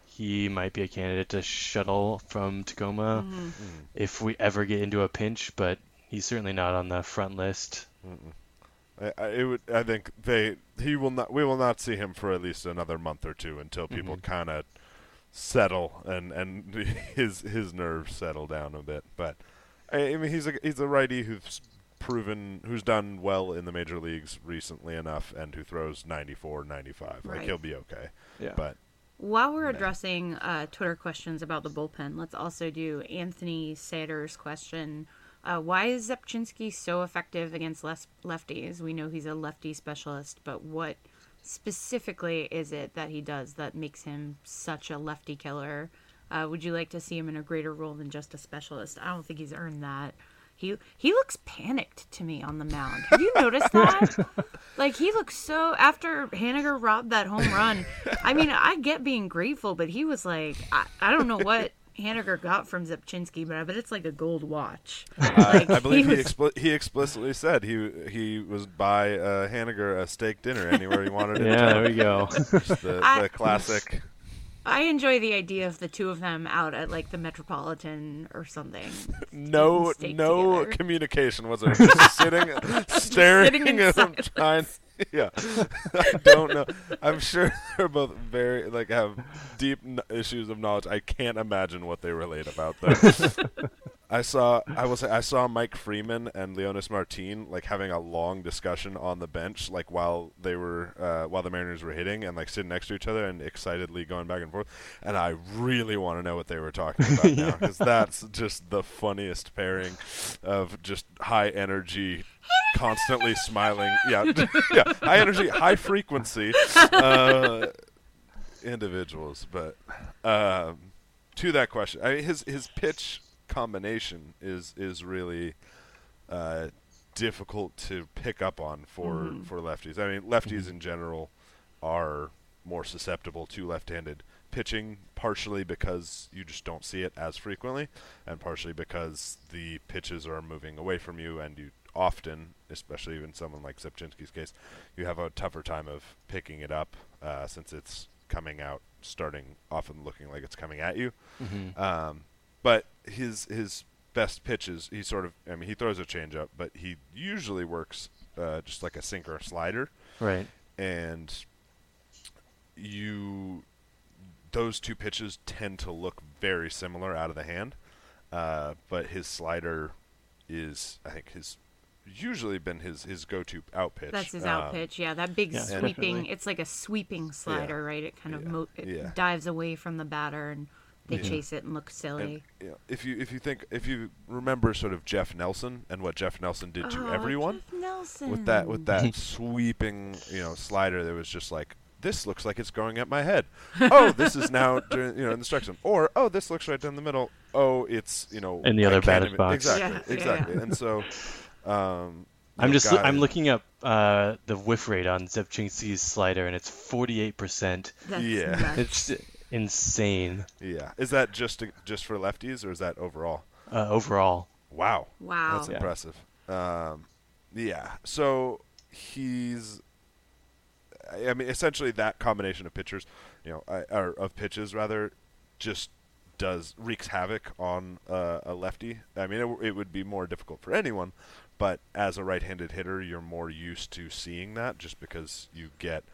he might be a candidate to shuttle from Tacoma Mm-hmm. if we ever get into a pinch, but he's certainly not on the front list. I, I, it would. I think they. He will not. We will not see him for at least another month or two until people kind of settle and and his his nerves settle down a bit. But I, I mean, he's a he's a righty who's proven who's done well in the major leagues recently enough and who throws 94 95 like he'll be okay Yeah. but While we're addressing uh, Twitter questions about the bullpen, let's also do Anthony Sater's question. Uh, why is Rzepczynski so effective against lefties? We know he's a lefty specialist, but what specifically is it that he does that makes him such a lefty killer? Uh, would you like to see him in a greater role than just a specialist? I don't think he's earned that. He he looks panicked to me on the mound. Have you noticed that? like he looks so after Haniger robbed that home run. I mean, I get being grateful, but he was like, I, I don't know what Haniger got from Rzepczynski, but I bet it's like a gold watch. Like, I believe he, was- expli- he explicitly said he he was buy uh, Haniger a steak dinner anywhere he wanted it. Yeah, there we go. Just the, I- the classic. I enjoy the idea of the two of them out at like the Metropolitan or something. No, no together. communication was there. Just sitting, staring Sitting in at him, silence. trying. Yeah, I don't know. I'm sure they're both very like have deep n- issues of knowledge. I can't imagine what they relate about though. I saw I will say I saw Mike Freeman and Leonys Martin like having a long discussion on the bench like while they were uh, while the Mariners were hitting and like sitting next to each other and excitedly going back and forth. And I really want to know what they were talking about now because that's just the funniest pairing of just high energy constantly smiling. Yeah yeah high energy high frequency uh, individuals. But um, to that question I mean, his his pitch combination is is really uh, difficult to pick up on for Mhm. for lefties. I mean, lefties in general are more susceptible to left-handed pitching, partially because you just don't see it as frequently, and partially because the pitches are moving away from you, and you often, especially in someone like Rzepczynski's case, you have a tougher time of picking it up uh, since it's coming out, starting often looking like it's coming at you. Mhm. Um, but his his best pitches, he sort of, I mean, he throws a changeup, but he usually works uh, just like a sinker or slider. Right. And you, those two pitches tend to look very similar out of the hand, uh, but his slider is, I think his usually been his his go-to out pitch. That's his out Um, pitch. Yeah, that big Yeah, sweeping. definitely. It's like a sweeping slider, right? It kind of Yeah. mo- it Yeah. dives away from the batter, and they Yeah. chase it and look silly. And, you know, if you if you think if you remember sort of Jeff Nelson and what Jeff Nelson did to Oh, everyone Jeff Nelson. with that with that sweeping you know slider that was just like this looks like it's going at my head. Oh, this is now during, you know in the strike zone. Or oh, this looks right down the middle. Oh, it's you know In the I other can't batter's even- box. Exactly, Yeah, yeah, exactly. yeah. And so um, I'm know, just I'm looking up uh, the whiff rate on Rzepczynski's slider, and it's 48%. Yeah. nuts. It's insane Yeah, is that just just for lefties or is that overall? uh, overall. Wow. Wow. That's Yeah. impressive. Um, yeah. So he's, I I mean, essentially that combination of pitchers, you know, I- or of pitches rather, just does wreaks havoc on uh, a lefty. I mean, it, it would be more difficult for anyone, but as a right-handed hitter, you're more used to seeing that just because you get.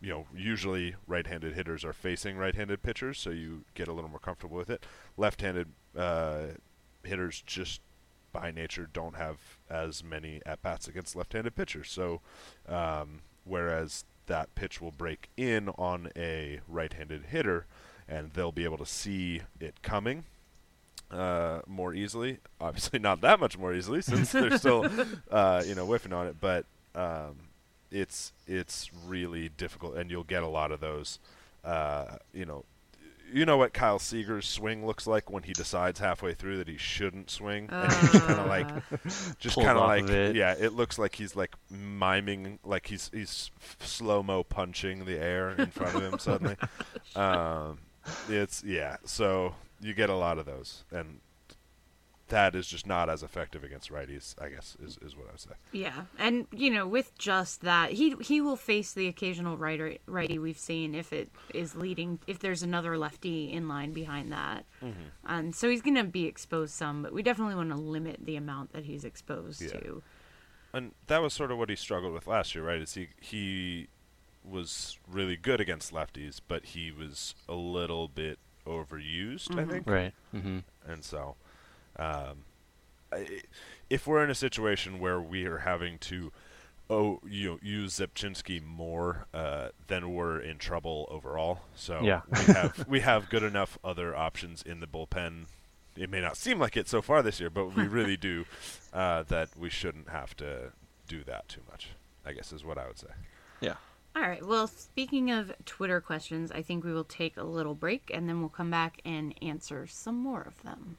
You know, usually right-handed hitters are facing right-handed pitchers, so you get a little more comfortable with it. Left-handed uh, hitters just by nature don't have as many at bats against left-handed pitchers. So, um, whereas that pitch will break in on a right-handed hitter, and they'll be able to see it coming uh, more easily. Obviously, not that much more easily since they're still, uh, you know, whiffing on it. But um, it's it's really difficult, and you'll get a lot of those. Uh, you know, you know what Kyle Seager's swing looks like when he decides halfway through that he shouldn't swing, and he's kind of like, just kind of like, of it. yeah, it looks like he's like miming, like he's he's slow mo punching the air in front of him suddenly. Um, it's yeah, so you get a lot of those, and that is just not as effective against righties. I guess is, is what I would say. Yeah, and you know, with just that, he he will face the occasional righter, righty we've seen if it is leading, if there's another lefty in line behind that, Mm-hmm. and so he's gonna be exposed some, but we definitely want to limit the amount that he's exposed Yeah. to. And that was sort of what he struggled with last year, right? Is he he was really good against lefties, but he was a little bit overused, I think. Right. hmm And so, um, if we're in a situation where we are having to, oh, you know, use Rzepczynski more, uh, then we're in trouble overall. So Yeah. we have we have good enough other options in the bullpen. It may not seem like it so far this year, but we really do. Uh, that we shouldn't have to do that too much. I guess is what I would say. Yeah. All right. Well, speaking of Twitter questions, I think we will take a little break and then we'll come back and answer some more of them.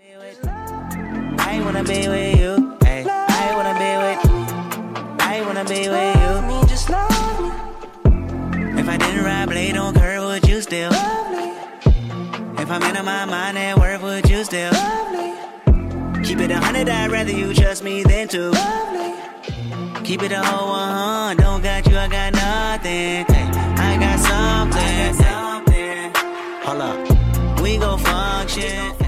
I wanna be with you. Ay, I wanna be with. You I wanna be with you. Me just love me. If I didn't ride blade on curve, would you still love me? If I'm in my mind at work, would you still love me? Keep it a hundred, I'd rather you trust me than to love me. Keep it a whole one, don't got you, I got nothing. Ay, I got something. ay. Hold up, we go function.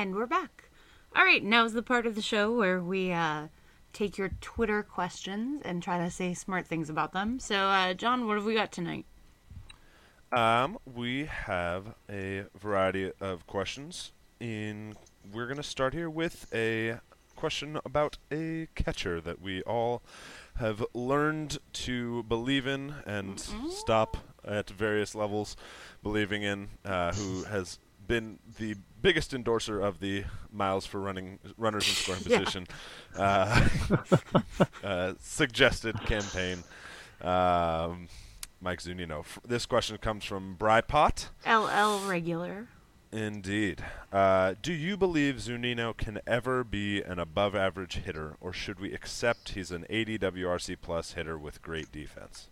And we're back. All right, now's the part of the show where we uh, take your Twitter questions and try to say smart things about them. So, uh, John, what have we got tonight? Um, we have a variety of questions. In we're gonna start here with a question about a catcher that we all have learned to believe in and stop at various levels believing in, uh, who has been the biggest endorser of the miles for running runners in scoring position uh, uh, suggested campaign. Um, Mike Zunino. F- This question comes from Brypot. LL regular. Indeed. Uh, do you believe Zunino can ever be an above average hitter, or should we accept he's an 80 WRC plus hitter with great defense?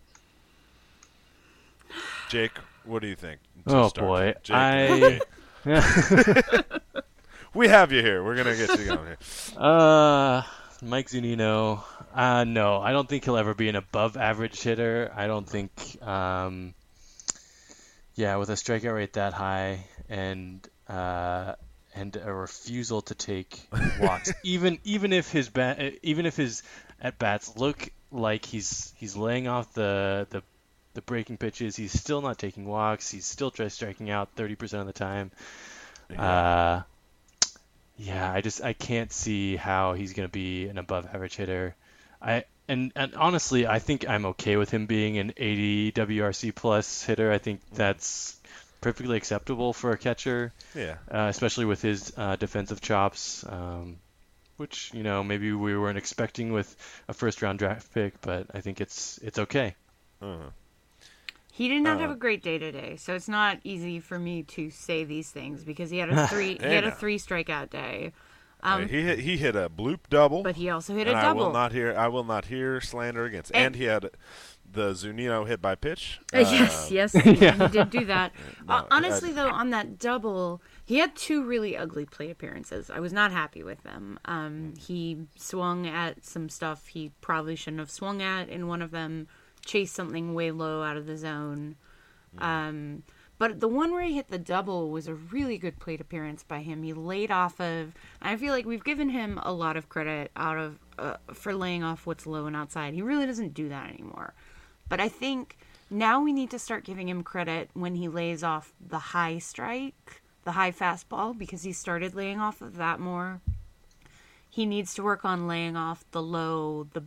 Jake, what do you think? Oh start? boy, Jake, I. we have you here. We're gonna get you going here. Uh, Mike Zunino. Uh, no, I don't think he'll ever be an above average hitter. I don't think. Um, yeah, with a strikeout rate that high and uh, and a refusal to take walks, even even if his bat, even if his at bats look like he's he's laying off the the the breaking pitches, he's still not taking walks. He's still just striking out 30% of the time. Uh, yeah, I just I can't see how he's going to be an above average hitter. I and and honestly, I think I'm okay with him being an 80 WRC plus hitter. I think that's perfectly acceptable for a catcher. Yeah. Uh, especially with his uh, defensive chops, um, which you know maybe we weren't expecting with a first round draft pick, but I think it's it's okay. Uh-huh. He did not have Uh, a great day today, so it's not easy for me to say these things because he had a three he had a three strikeout day. Uh, Um, he hit, he hit a bloop double, but he also hit a and I will double. not hear I will not hear slander against. And- And, he had the Zunino hit by pitch. Uh, yes, Um, yes, he did do that. No, Uh, honestly, I- though, on that double, he had two really ugly plate appearances. I was not happy with them. Um, he swung at some stuff he probably shouldn't have swung at in one of them, chased something way low out of the zone. Um, but the one where he hit the double was a really good plate appearance by him. He laid off of. I feel like we've given him a lot of credit out of uh, for laying off what's low and outside. He really doesn't do that anymore. But I think now we need to start giving him credit when he lays off the high strike, the high fastball, because he started laying off of that more. He needs to work on laying off the low, the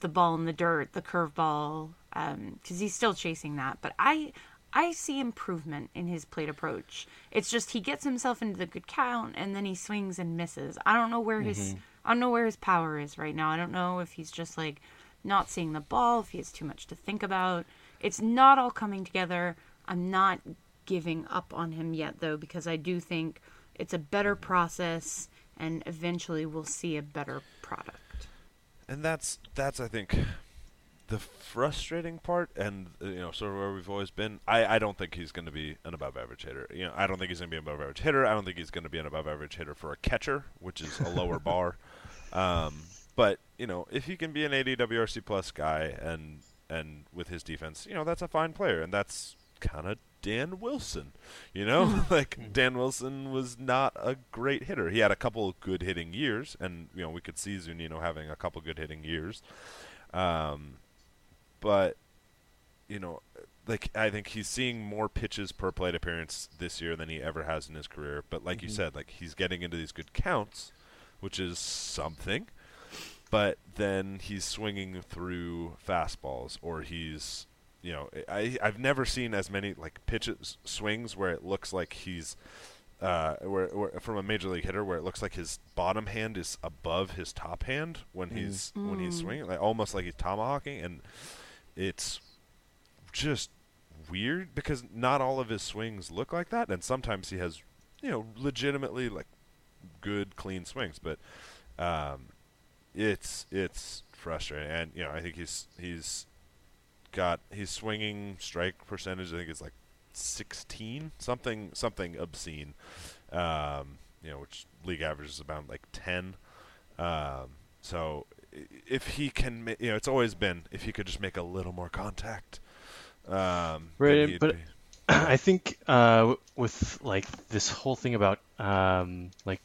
the ball in the dirt, the curveball, because he's still chasing that. But I I see improvement in his plate approach. It's just he gets himself into the good count and then he swings and misses. I don't know where his Mhm. I don't know where his power is right now. I don't know if he's just like not seeing the ball, if he has too much to think about. It's not all coming together. I'm not giving up on him yet though because I do think it's a better process and eventually we'll see a better product. And that's that's I think the frustrating part, and uh, you know, sort of where we've always been. I, I don't think he's going to be an above average hitter. You know, I don't think he's going to be an above average hitter. I don't think he's going to be an above average hitter for a catcher, which is a lower bar. Um, but you know, if he can be an 80 WRC plus guy, and and with his defense, you know, that's a fine player, and that's kind of Dan Wilson. You know, like Dan Wilson was not a great hitter. He had a couple good hitting years, and you know we could see Zunino having a couple good hitting years. Um, but you know, like I think he's seeing more pitches per plate appearance this year than he ever has in his career. But like you Mhm. said, like he's getting into these good counts, which is something. But then he's swinging through fastballs, or he's, you know, I I've never seen as many like pitches swings where it looks like he's. Uh, where, where from a major league hitter, where it looks like his bottom hand is above his top hand when Mm. he's when he's Mm. swinging, like almost like he's tomahawking, and it's just weird because not all of his swings look like that, and sometimes he has, you know, legitimately like good clean swings, but um, it's it's frustrating, and you know I think he's he's got his swinging strike percentage. I think it's like sixteen something something obscene, um, you know, which league average is about like ten. Um, so if he can, ma- you know, it's always been if he could just make a little more contact. Um, Right, but be- I think uh, with like this whole thing about um, like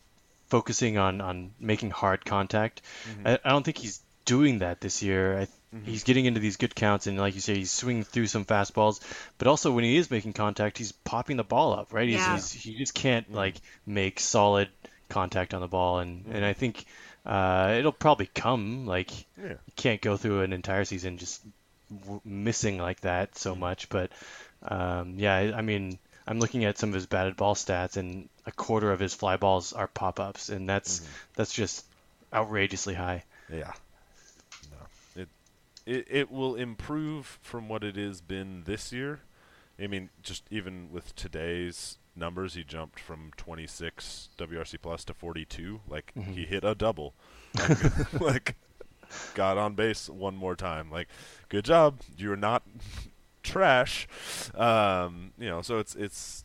focusing on on making hard contact, Mhm. I, I don't think he's doing that this year. I, Mhm. He's getting into these good counts, and like you say, he's swinging through some fastballs. But also, when he is making contact, he's popping the ball up, right? He's, Yeah. he's, he just can't like make solid contact on the ball, and and I think uh, it'll probably come. Like Yeah. you can't go through an entire season just w- missing like that so much. But um, yeah, I, I mean, I'm looking at some of his batted ball stats, and a quarter of his fly balls are pop ups, and that's that's just outrageously high. Yeah. It it will improve from what it has been this year. I mean, just even with today's numbers, he jumped from 26 WRC plus to 42. Like Mhm. he hit a double. Like, like got on base one more time. Like good job. You're not trash. Um, you know, so it's it's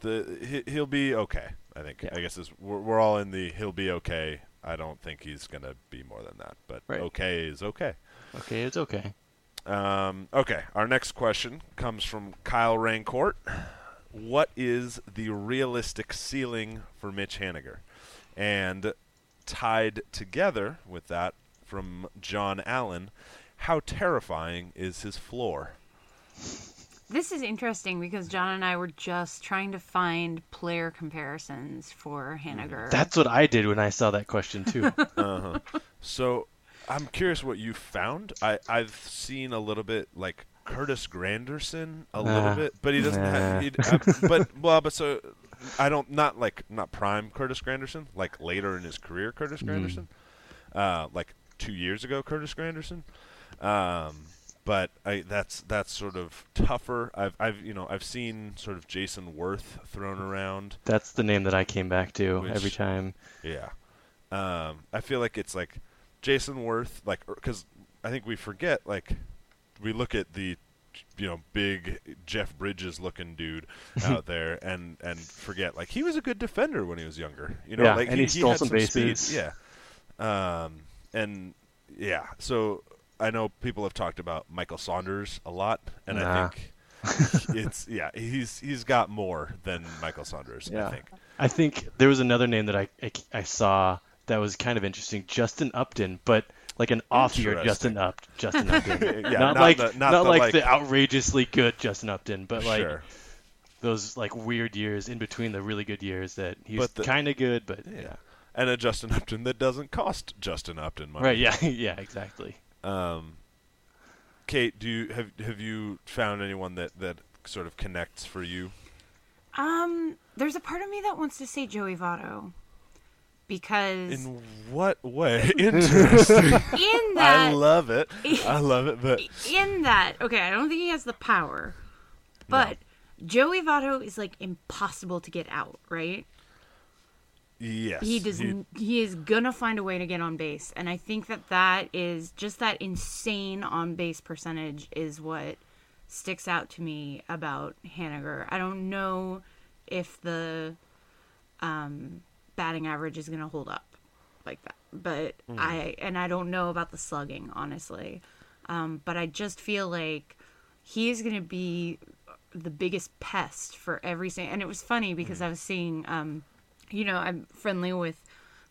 the he, he'll be okay. I think. I guess we're, we're all in the he'll be okay. I don't think he's gonna be more than that, but Right. okay is okay. Okay, it's okay. Um, okay, our next question comes from Kyle Rancourt. What is the realistic ceiling for Mitch Haniger? And tied together with that from John Allen, how terrifying is his floor? This is interesting because John and I were just trying to find player comparisons for Haniger. That's what I did when I saw that question too. uh-huh. So I'm curious what you found. I I've seen a little bit like Curtis Granderson a little bit, but he doesn't Nah. have. He, uh, but well, but so I don't not like not prime Curtis Granderson, like later in his career Curtis Mm. Granderson, uh, like two years ago Curtis Granderson. Um, but I that's that's sort of tougher. I've I've you know I've seen sort of Jayson Werth thrown around. That's the name that I came back to Which- every time. Yeah. Um, I feel like it's like Jayson Werth, like, because I think we forget, like, we look at the, you know, big Jeff Bridges looking dude out there and, and forget, like, he was a good defender when he was younger. You know, Yeah, like, and he stole had some speed. bases. Yeah. Um, and, yeah, so I know people have talked about Michael Saunders a lot, and I think. it's yeah he's he's got more than Michael Saunders I think I think there was another name that I, I, I saw that was kind of interesting, Justin Upton, but like an off-year Justin Up, Justin Upton, Yeah, not, not like the- not not the, like, like- the outrageously good Justin Upton, but like Sure. those like weird years in between the really good years that he's kind of good, but yeah. and a Justin Upton that doesn't cost Justin Upton money. Right, yeah, yeah, exactly. Um, Kate, do you have have you found anyone that that sort of connects for you? Um, there's a part of me that wants to say Joey Votto because In what way? Interesting. In that I love it. I love it. But in that, okay, I don't think he has the power, but Joey Votto is like impossible to get out, right? Yes, he does. he- He is gonna find a way to get on base, and I think that that is just that insane on base percentage is what sticks out to me about Haniger. I don't know if the um, batting average is gonna hold up like that, but Mm. I and I don't know about the slugging honestly, um, but I just feel like he is gonna be the biggest pest for every single. And it was funny because I was seeing, um, you know, I'm friendly with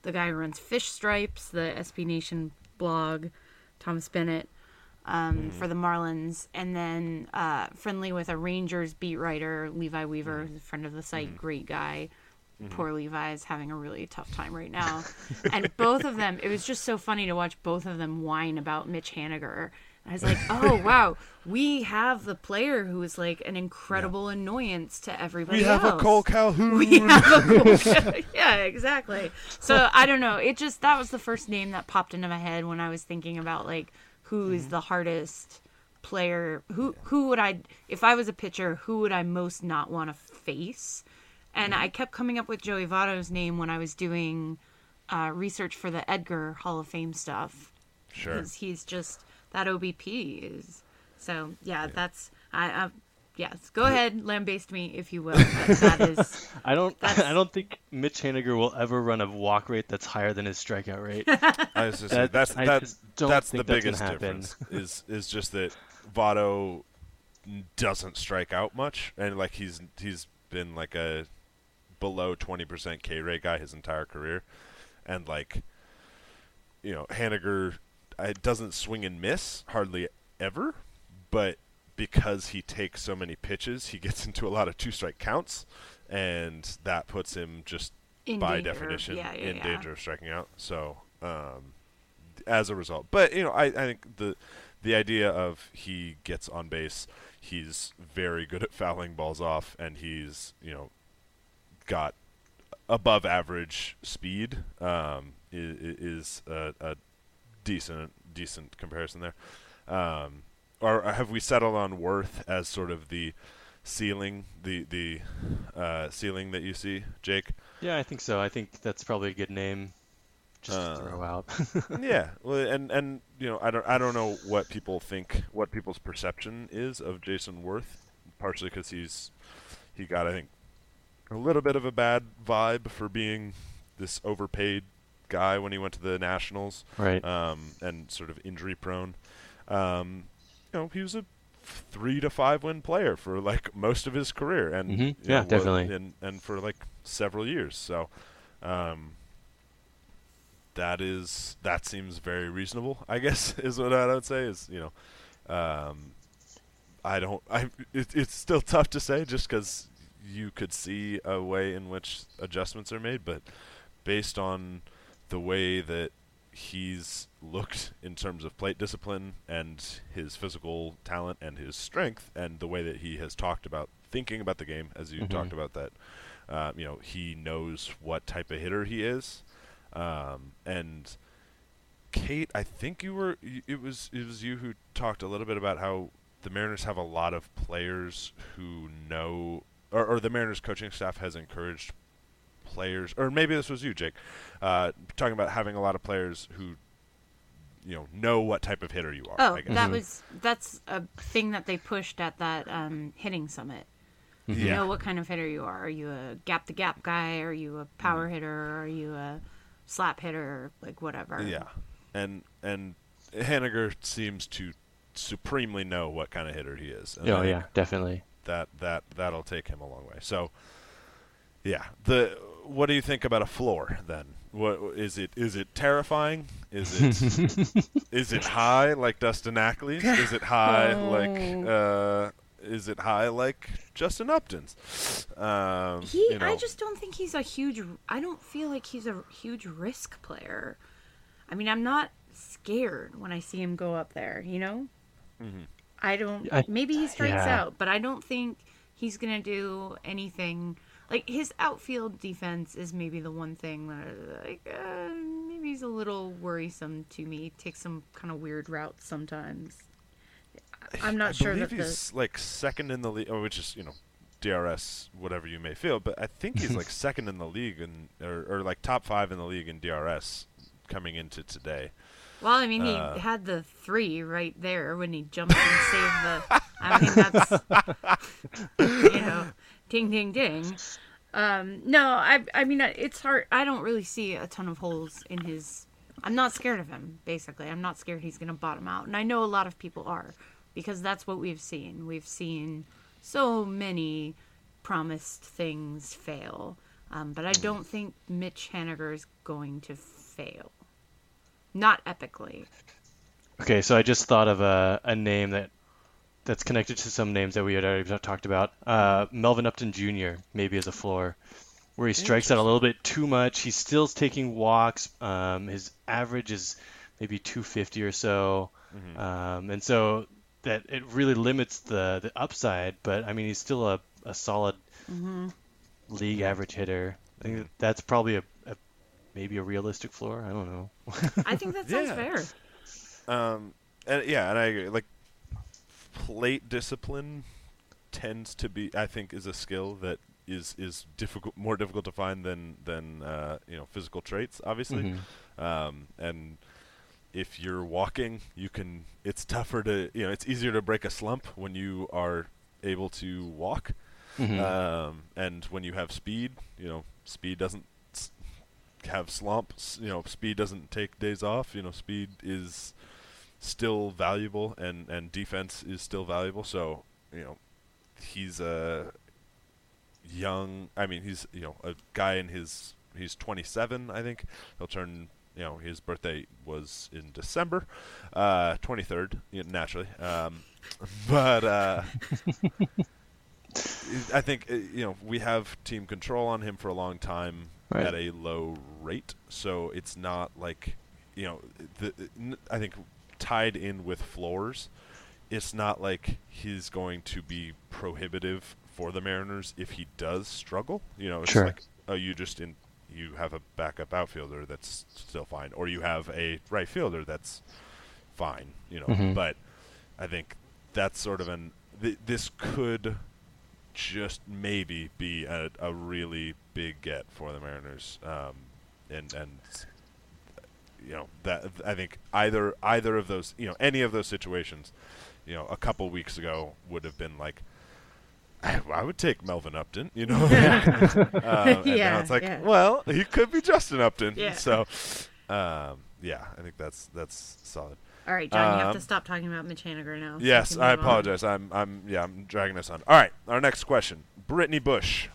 the guy who runs Fish Stripes, the SB Nation blog, Thomas Bennett, um, for the Marlins, and then uh, friendly with a Rangers beat writer, Levi Weaver, who's a friend of the site, great guy. Poor Levi is having a really tough time right now. and both of them, it was just so funny to watch both of them whine about Mitch Haniger. I was like, oh, wow, we have the player who is like an incredible annoyance to everybody we have else. a Kole Calhoun. We have a Kole Cal- yeah, exactly. So I don't know. It just that was the first name that popped into my head when I was thinking about like who is the hardest player. Who who would I if I was a pitcher? Who would I most not want to face? And I kept coming up with Joey Votto's name when I was doing uh, research for the Edgar Hall of Fame stuff. Sure. because he's just that OBP is. So yeah, that's I. I Yes, go ahead, lambaste me if you will. that is I don't. That's- I don't think Mitch Haniger will ever run a walk rate that's higher than his strikeout rate. I was just That- that's I that, just don't that's the think that's gonna biggest happen. difference is is just that Votto doesn't strike out much and like he's he's been like a below 20% K rate guy his entire career and like you know Haniger it doesn't swing and miss hardly ever but because he takes so many pitches he gets into a lot of two strike counts and that puts him just In by danger. definition Yeah, yeah, in yeah. danger of striking out so um as a result. But you know, I, I think the the idea of he gets on base, he's very good at fouling balls off, and he's you know got above average speed. Um, is, is a, a decent decent comparison there. Um, or have we settled on Werth as sort of the ceiling, the the uh, ceiling that you see, Jake? Yeah, I think so. I think that's probably a good name just Uh, throw out. yeah, well, and and you know, I don't I don't know what people think, what people's perception is of Jayson Werth, partially because he's he got I think a little bit of a bad vibe for being this overpaid guy when he went to the Nationals, Right. Um, and sort of injury prone. Um, you know, he was a three to five win player for like most of his career, and Mhm. Yeah, know, definitely. and and for like several years. So. Um, that is that seems very reasonable. I guess is what I would say is you know, um, I don't. I it, it's still tough to say just because you could see a way in which adjustments are made, but based on the way that he's looked in terms of plate discipline and his physical talent and his strength and the way that he has talked about thinking about the game as you Mhm. talked about that um, you know he knows what type of hitter he is um, and Kate I think you were it was it was you who talked a little bit about how the Mariners have a lot of players who know or, or the Mariners coaching staff has encouraged players, or maybe this was you, Jake, uh, talking about having a lot of players who, you know, know what type of hitter you are. Oh, I guess. that was that's a thing that they pushed at that um, hitting summit. You Yeah. know what kind of hitter you are. Are you a gap to gap guy? Are you a power hitter? Are you a slap hitter? Like whatever. Yeah, and and Haniger seems to supremely know what kind of hitter he is. And Oh yeah, definitely. That that that'll take him a long way. So, yeah, the what do you think about a floor then? What is it? Is it terrifying? Is it is it high like Dustin Ackley's? Is it high like uh, is it high like Justin Upton's? Um, He, you know, I just don't think he's a huge. I don't feel like he's a huge risk player. I mean, I'm not scared when I see him go up there. You know, Mhm. I don't. I- maybe he strikes yeah. out, but I don't think he's gonna do anything. Like his outfield defense is maybe the one thing that, like, uh, maybe he's a little worrisome to me. Takes some kind of weird routes sometimes. I'm not I sure believe that the he's like second in the league, which is you know DRS, whatever you may feel, but I think he's like second in the league and or, or like top five in the league in DRS coming into today. Well, I mean, he Uh, had the three right there when he jumped and saved the. I mean, that's you know, ding, ding, ding. Um, no, I, I mean, it's hard. I don't really see a ton of holes in his. I'm not scared of him. Basically, I'm not scared he's gonna bottom out, and I know a lot of people are, because that's what we've seen. We've seen so many promised things fail, um, but I don't think Mitch Haniger is going to fail. Not epically. Okay, so I just thought of a, a name that that's connected to some names that we had already talked about. Uh, Melvin Upton Jr. maybe as a floor, where he strikes out a little bit too much. He's still taking walks. Um, his average is maybe 250 or so, um, and so that it really limits the the upside. But I mean, he's still a, a solid Mhm. league average hitter. I think that's probably a, a maybe a realistic floor. I don't know. I think that sounds Yeah. fair. Um, and yeah, and I agree. Like plate discipline tends to be, I think, is a skill that is is difficult, more difficult to find than than uh, you know physical traits, obviously. Um, and if you're walking, you can. It's tougher to you know. It's easier to break a slump when you are able to walk. Mhm. Um, and when you have speed, you know, speed doesn't s- have slumps. You know, speed doesn't take days off. You know, speed is still valuable, and and defense is still valuable. So you know, he's a young. I mean, he's you know a guy in his. He's 27, I think. He'll turn. You know, his birthday was in December, uh, 23rd. You know, naturally, um, but. Uh, I think uh, you know we have team control on him for a long time Right. at a low rate, so it's not like you know. The, I think tied in with floors, it's not like he's going to be prohibitive for the Mariners if he does struggle. You know, it's Sure. like oh, you just in you have a backup outfielder that's still fine, or you have a right fielder that's fine. You know, Mhm. but I think that's sort of an th- this could just maybe be a, a really big get for the Mariners, um, and and you know that I think either either of those you know any of those situations, you know, a couple weeks ago would have been like. I, I would take Melvin Upton, you know. um, and now Yeah, it's like, yeah. well, he could be Justin Upton. Yeah. So, um, yeah, I think that's that's solid. All right, John, you have Um, to stop talking about Mitch Haniger now. so Yes, I move on. apologize. I'm, I'm, yeah, I'm dragging this on. All right, our next question: Brittany Bush.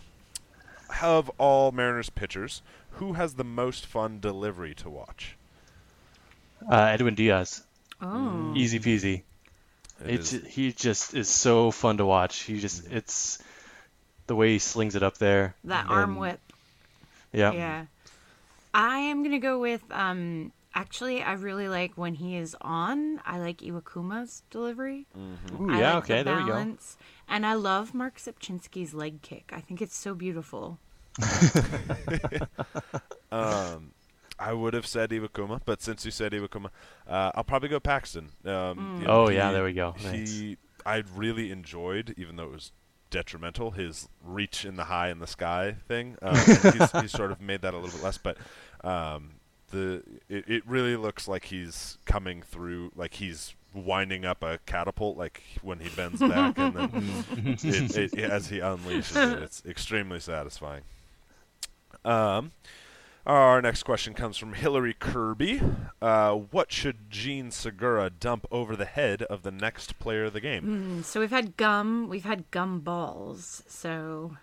Of all Mariners pitchers, who has the most fun delivery to watch? Uh, Edwin Diaz. Oh. Easy peasy. It It's is- he just is so fun to watch. He just it's the way he slings it up there. That arm and- whip. Yeah. Yeah. I am gonna go with um actually I really like when he is on. I like Iwakuma's delivery. Ooh, yeah, like okay, the there we go. And I love Marc Rzepczynski's leg kick. I think it's so beautiful. Um, I would have said Iwakuma, but since you said Iwakuma, uh, I'll probably go Paxton. Um, you Oh, yeah, there we go. He, I really enjoyed, even though it was detrimental, his reach in the high in the sky thing. Um, he's, he's sort of made that a little bit less, but um, the it, it really looks like he's coming through, like he's winding up a catapult, like when he bends back, and then it, it, as he unleashes it, it's extremely satisfying. Um, our next question comes from Hillary Kirby. Uh, what should Jean Segura dump over the head of the next player of the game? Mm, so we've had gum, we've had gum balls. So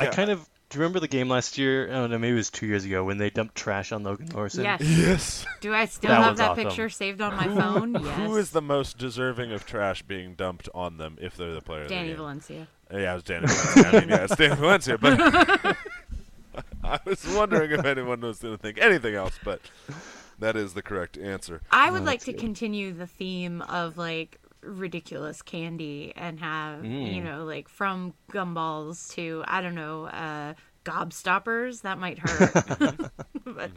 I kind of do you remember the game last year? I don't know, maybe it was two years ago when they dumped trash on Logan Morrison. yes. Yes. Do I still That have that awesome. picture saved on my phone? Yes. Who is the most deserving of trash being dumped on them if they're the player of Danny the game? Valencia. Yeah, it was Danny Valencia. I mean, yeah, it's Danny Valencia, but I was wondering if anyone was going to think anything else, but that is the correct answer. I would like to continue the theme of like ridiculous candy and have Mm. you know like from gumballs to I don't know uh gobstoppers that might hurt. but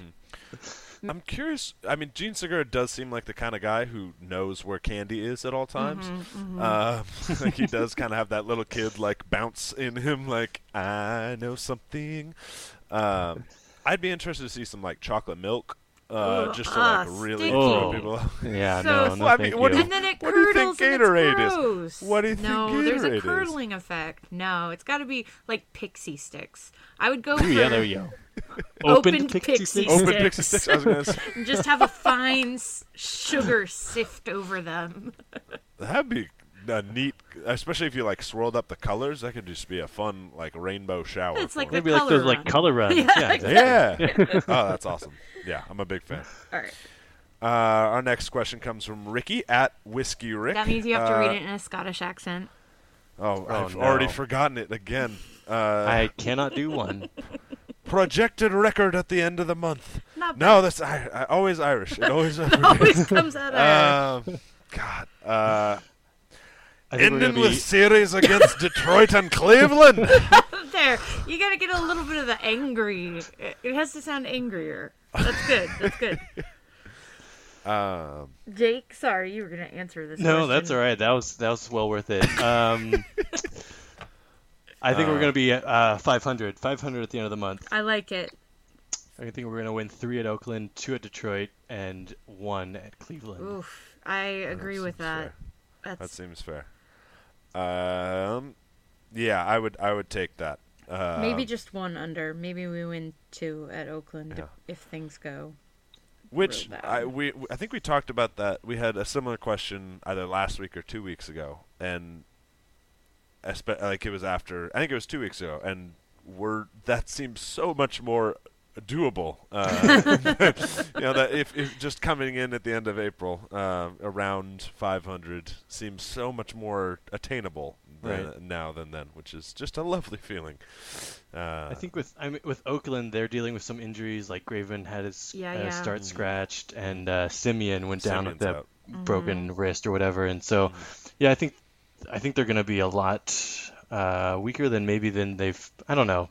I'm curious. I mean, Jean Segura does seem like the kind of guy who knows where candy is at all times. Mhm, mhm. Uh, like he does kind of have that little kid like bounce in him, like I know something. Um, I'd be interested to see some like chocolate milk, uh, Ugh, just to like ah, really sticky. throw Oh, people. off. yeah, So no, no, I mean, thank what do you. and then it What do you think curdles and Gatorade it's is? gross. What do you think No, there's Gatorade a is? curdling effect. No, it's got to be like pixie sticks. I would go Ooh, for yeah, there we go. Opened Opened pixie, pixie sticks. sticks. Open pixie sticks. I was gonna say. and just have a fine s- sugar sift over them. That'd be a neat, especially if you like swirled up the colors. That could just be a fun like rainbow shower. It's like the it. Maybe like color those like color runs. Yeah, Yeah, exactly. Yeah. oh, that's awesome. Yeah, I'm a big fan. All right. Uh, our next question comes from Ricky at Whiskey Rick. That means you have to read Uh, it in a Scottish accent. Oh, Oh, I've already forgotten it again. Uh, I cannot do one. projected record at the end of the month. Not No, that's I, I, always Irish. It always Always comes out of Um, God. Uh, I think we're ending gonna with be series against Detroit and Cleveland. there. You got to get a little bit of the angry. It- It has to sound angrier. That's good. That's good. Um, Jake, sorry, you were gonna answer this. No, question. that's all right. That was that was well worth it. Um, I think we're Uh, gonna be at uh, 500. 500 at the end of the month. I like it. I think we're gonna win three at Oakland, two at Detroit, and one at Cleveland. Oof, I agree with that. fair. That seems fair. Um, yeah, I would I would take that. Uh, maybe just one under. Maybe we win two at Oakland Yeah. if, if things go. Which. I we I think we talked about that. We had a similar question either last week or two weeks ago, and like it was after. I think it was two weeks ago, and we're that seems so much more doable. Uh, you know that if, if just coming in at the end of April, um, around 500 seems so much more attainable than, Right. now than then, which is just a lovely feeling. Uh, I think with I mean, with Oakland, they're dealing with some injuries. Like Graveman had his Yeah, uh, yeah. start Mhm. scratched, and uh, Semien went down with Semien's that out. Mm-hmm. broken wrist or whatever. And so, yeah, I think I think they're going to be a lot uh, weaker than maybe than they've. I don't know.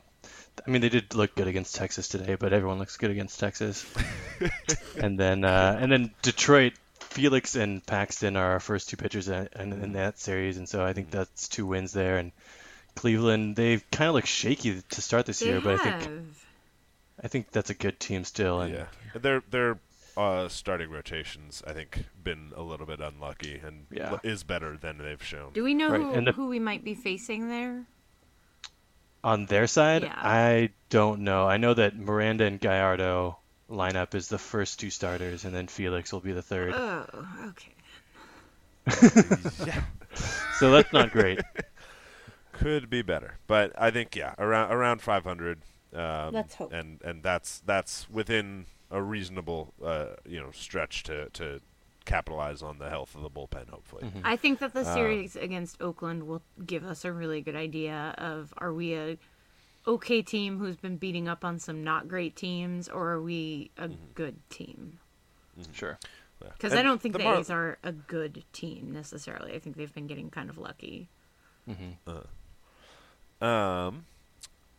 I mean, they did look good against Texas today, but everyone looks good against Texas. and then uh, and then Detroit, Felix and Paxton are our first two pitchers in, in, in that series, and so I think that's two wins there. And Cleveland, they kind of look shaky to start this They year, but I think I think that's a good team still. And Yeah, their their uh, starting rotations, I think, been a little bit unlucky and Yeah. is better than they've shown. Do we know Right, who, the- who we might be facing there? On their side, Yeah. I don't know. I know that Miranda and Gallardo lineup is the first two starters, and then Felix will be the third. Oh, okay. yeah, so that's not great. could be better, but I think yeah, around around 500. Um, Let's hope. And and that's that's within a reasonable uh, you know stretch to to capitalize on the health of the bullpen. Hopefully, Mm-hmm. I think that the Uh, series against Oakland will give us a really good idea of are we a okay team who's been beating up on some not great teams, or are we a good team? Sure. Because I don't think the, A's are a good team necessarily. I think they've been getting kind of lucky. Um,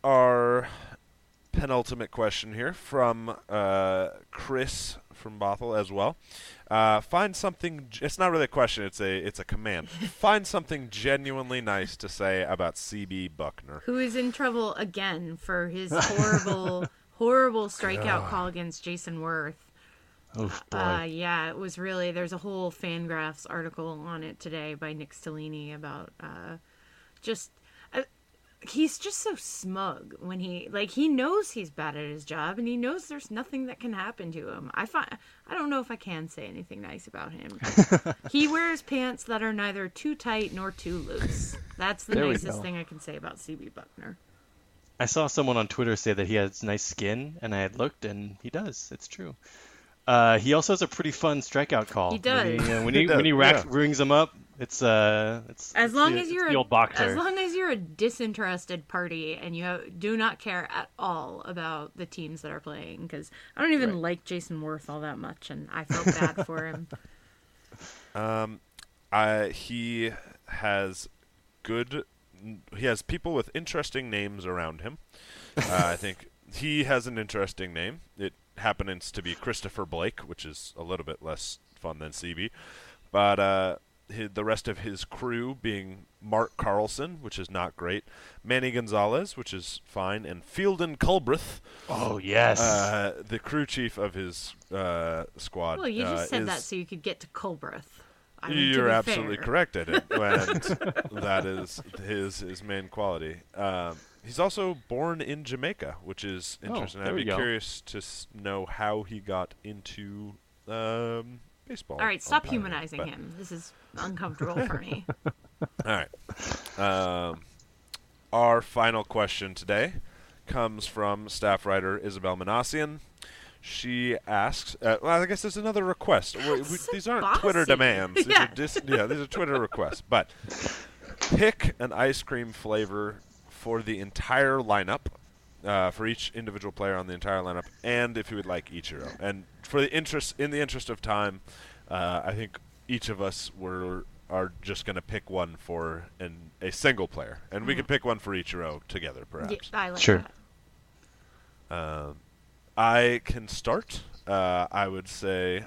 our penultimate question here from uh, Chris from Bothell as well. Uh, find something. It's not really a question. It's a it's a command. find something genuinely nice to say about CB Bucknor. Who is in trouble again for his horrible, horrible strikeout call against Jayson Werth? Oh boy. Uh, yeah, it was really. There's a whole Fangraphs article on it today by Nick Stellini about uh, just. He's just so smug when he like he knows he's bad at his job and he knows there's nothing that can happen to him. I find I don't know if I can say anything nice about him. he wears pants that are neither too tight nor too loose. That's the There nicest thing I can say about CB Bucknor. I saw someone on Twitter say that he has nice skin, and I had looked, and he does. It's true. Uh, he also has a pretty fun strikeout call. He When does. he, uh, when He he, does, when he racks, yeah. rings them up, it's uh, it's As long the, as you're a, boxer. as long as you're a disinterested party and you have, do not care at all about the teams that are playing, because I don't even like Jayson Werth all that much, and I felt bad for him. Uh, he has good. He has people with interesting names around him. Uh, I think he has an interesting name. It happens to be Christopher Blake, which is a little bit less fun than CB. But uh, hi the rest of his crew being Mark Carlson, which is not great, Manny Gonzalez, which is fine, and Fielden Culbreth, oh yes. uh, the crew chief of his uh, squad. Well, you just uh, said that so you could get to Culbreth. I mean, you're be absolutely fair. correct at it, and that is his his main quality. Um, he's also born in Jamaica, which is interesting. Oh, I'd be go. curious to s- know how he got into um, baseball. All right, stop umpiring, humanizing but- him. This is uncomfortable for me. All right. Um, our final question today comes from staff writer Isabelle Minasian. She asks, uh, well, I guess there's another request. We- we- so these aren't bossy. Twitter demands. These Yeah. are dis- yeah, these are Twitter requests. But pick an ice cream flavor for the entire lineup, uh, for each individual player on the entire lineup, and if you would like Ichiro. And for the interest, in the interest of time, uh, I think each of us were are just going to pick one for an, a single player, and we could pick one for Ichiro together, Mm-hmm. Yeah, perhaps. I like Sure. that. Um, I can start. Uh, I would say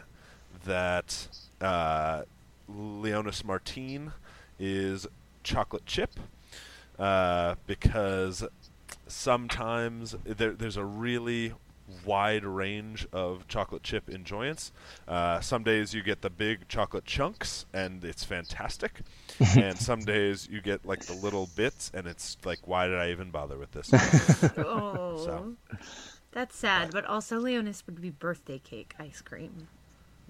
that uh, Leonys Martin is chocolate chip uh, because sometimes there, there's a really wide range of chocolate chip enjoyance. Uh, some days you get the big chocolate chunks and it's fantastic, and some days you get like the little bits and it's like, why did I even bother with this? Oh, So. that's sad. But also, Leonys would be birthday cake ice cream.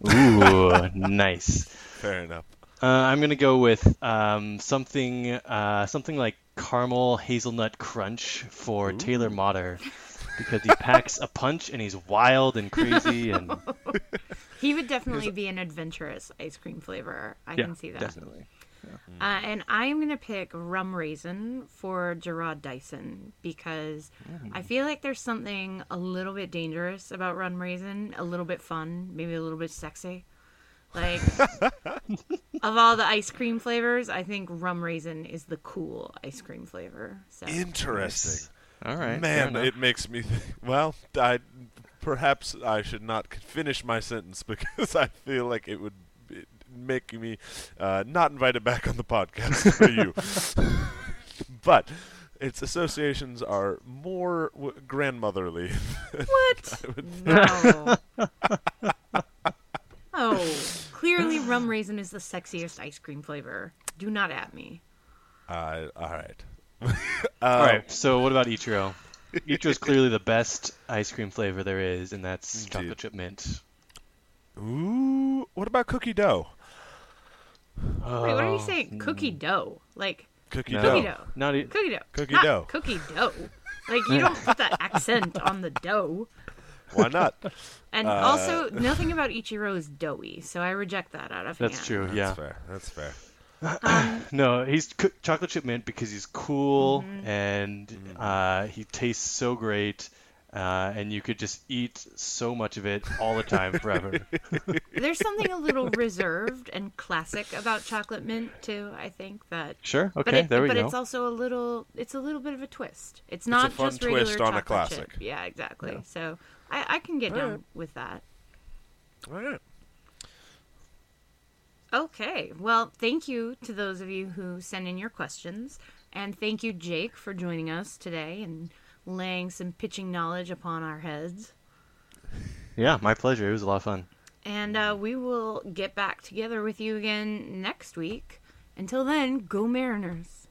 Ooh, nice. Fair enough. Uh, I'm gonna go with um, something uh, something like caramel hazelnut crunch for Taylor Motter because he packs a punch and he's wild and crazy and He would definitely be an adventurous ice cream flavor. I yeah, can see that. definitely. Uh, and I'm going to pick rum raisin for Jarrod Dyson because I feel like there's something a little bit dangerous about rum raisin, a little bit fun, maybe a little bit sexy. Like, of all the ice cream flavors, I think rum raisin is the cool ice cream flavor. So Interesting. All right, Man, it makes me. Th- well, I perhaps I should not finish my sentence because I feel like it would make me uh, not invited back on the podcast for you. but its associations are more w- grandmotherly. What? No. oh, clearly rum raisin is the sexiest ice cream flavor. Do not at me. uh, all right. All right. So what about Ichiro? Ichiro is clearly the best ice cream flavor there is, and that's Indeed. chocolate chip mint. Ooh, what about cookie dough? Wait, what are you Oh, saying? Cookie dough. Like, Cookie No. dough. cookie dough. Not e- Cookie dough. Cookie Not dough. Cookie dough. Like, you don't put that accent on the dough. Why not? And Uh, also, nothing about Ichiro is doughy, so I reject that out of That's hand. true. That's true. yeah. fair. That's fair. No, he's c- chocolate chip mint because he's cool Mm-hmm. and Mm-hmm. uh, he tastes so great, uh, and you could just eat so much of it all the time forever. There's something a little reserved and classic about chocolate mint too. I think that. Sure. But Okay. it, there we but go. it's also a little. It's a little bit of a twist. It's not fun just regular twist on a chocolate classic. chip. Yeah, exactly. So I, I can get All down right. with that. All right. Okay. Well, thank you to those of you who send in your questions. And thank you, Jake, for joining us today and laying some pitching knowledge upon our heads. Yeah, my pleasure. It was a lot of fun. And uh, we will get back together with you again next week. Until then, go Mariners.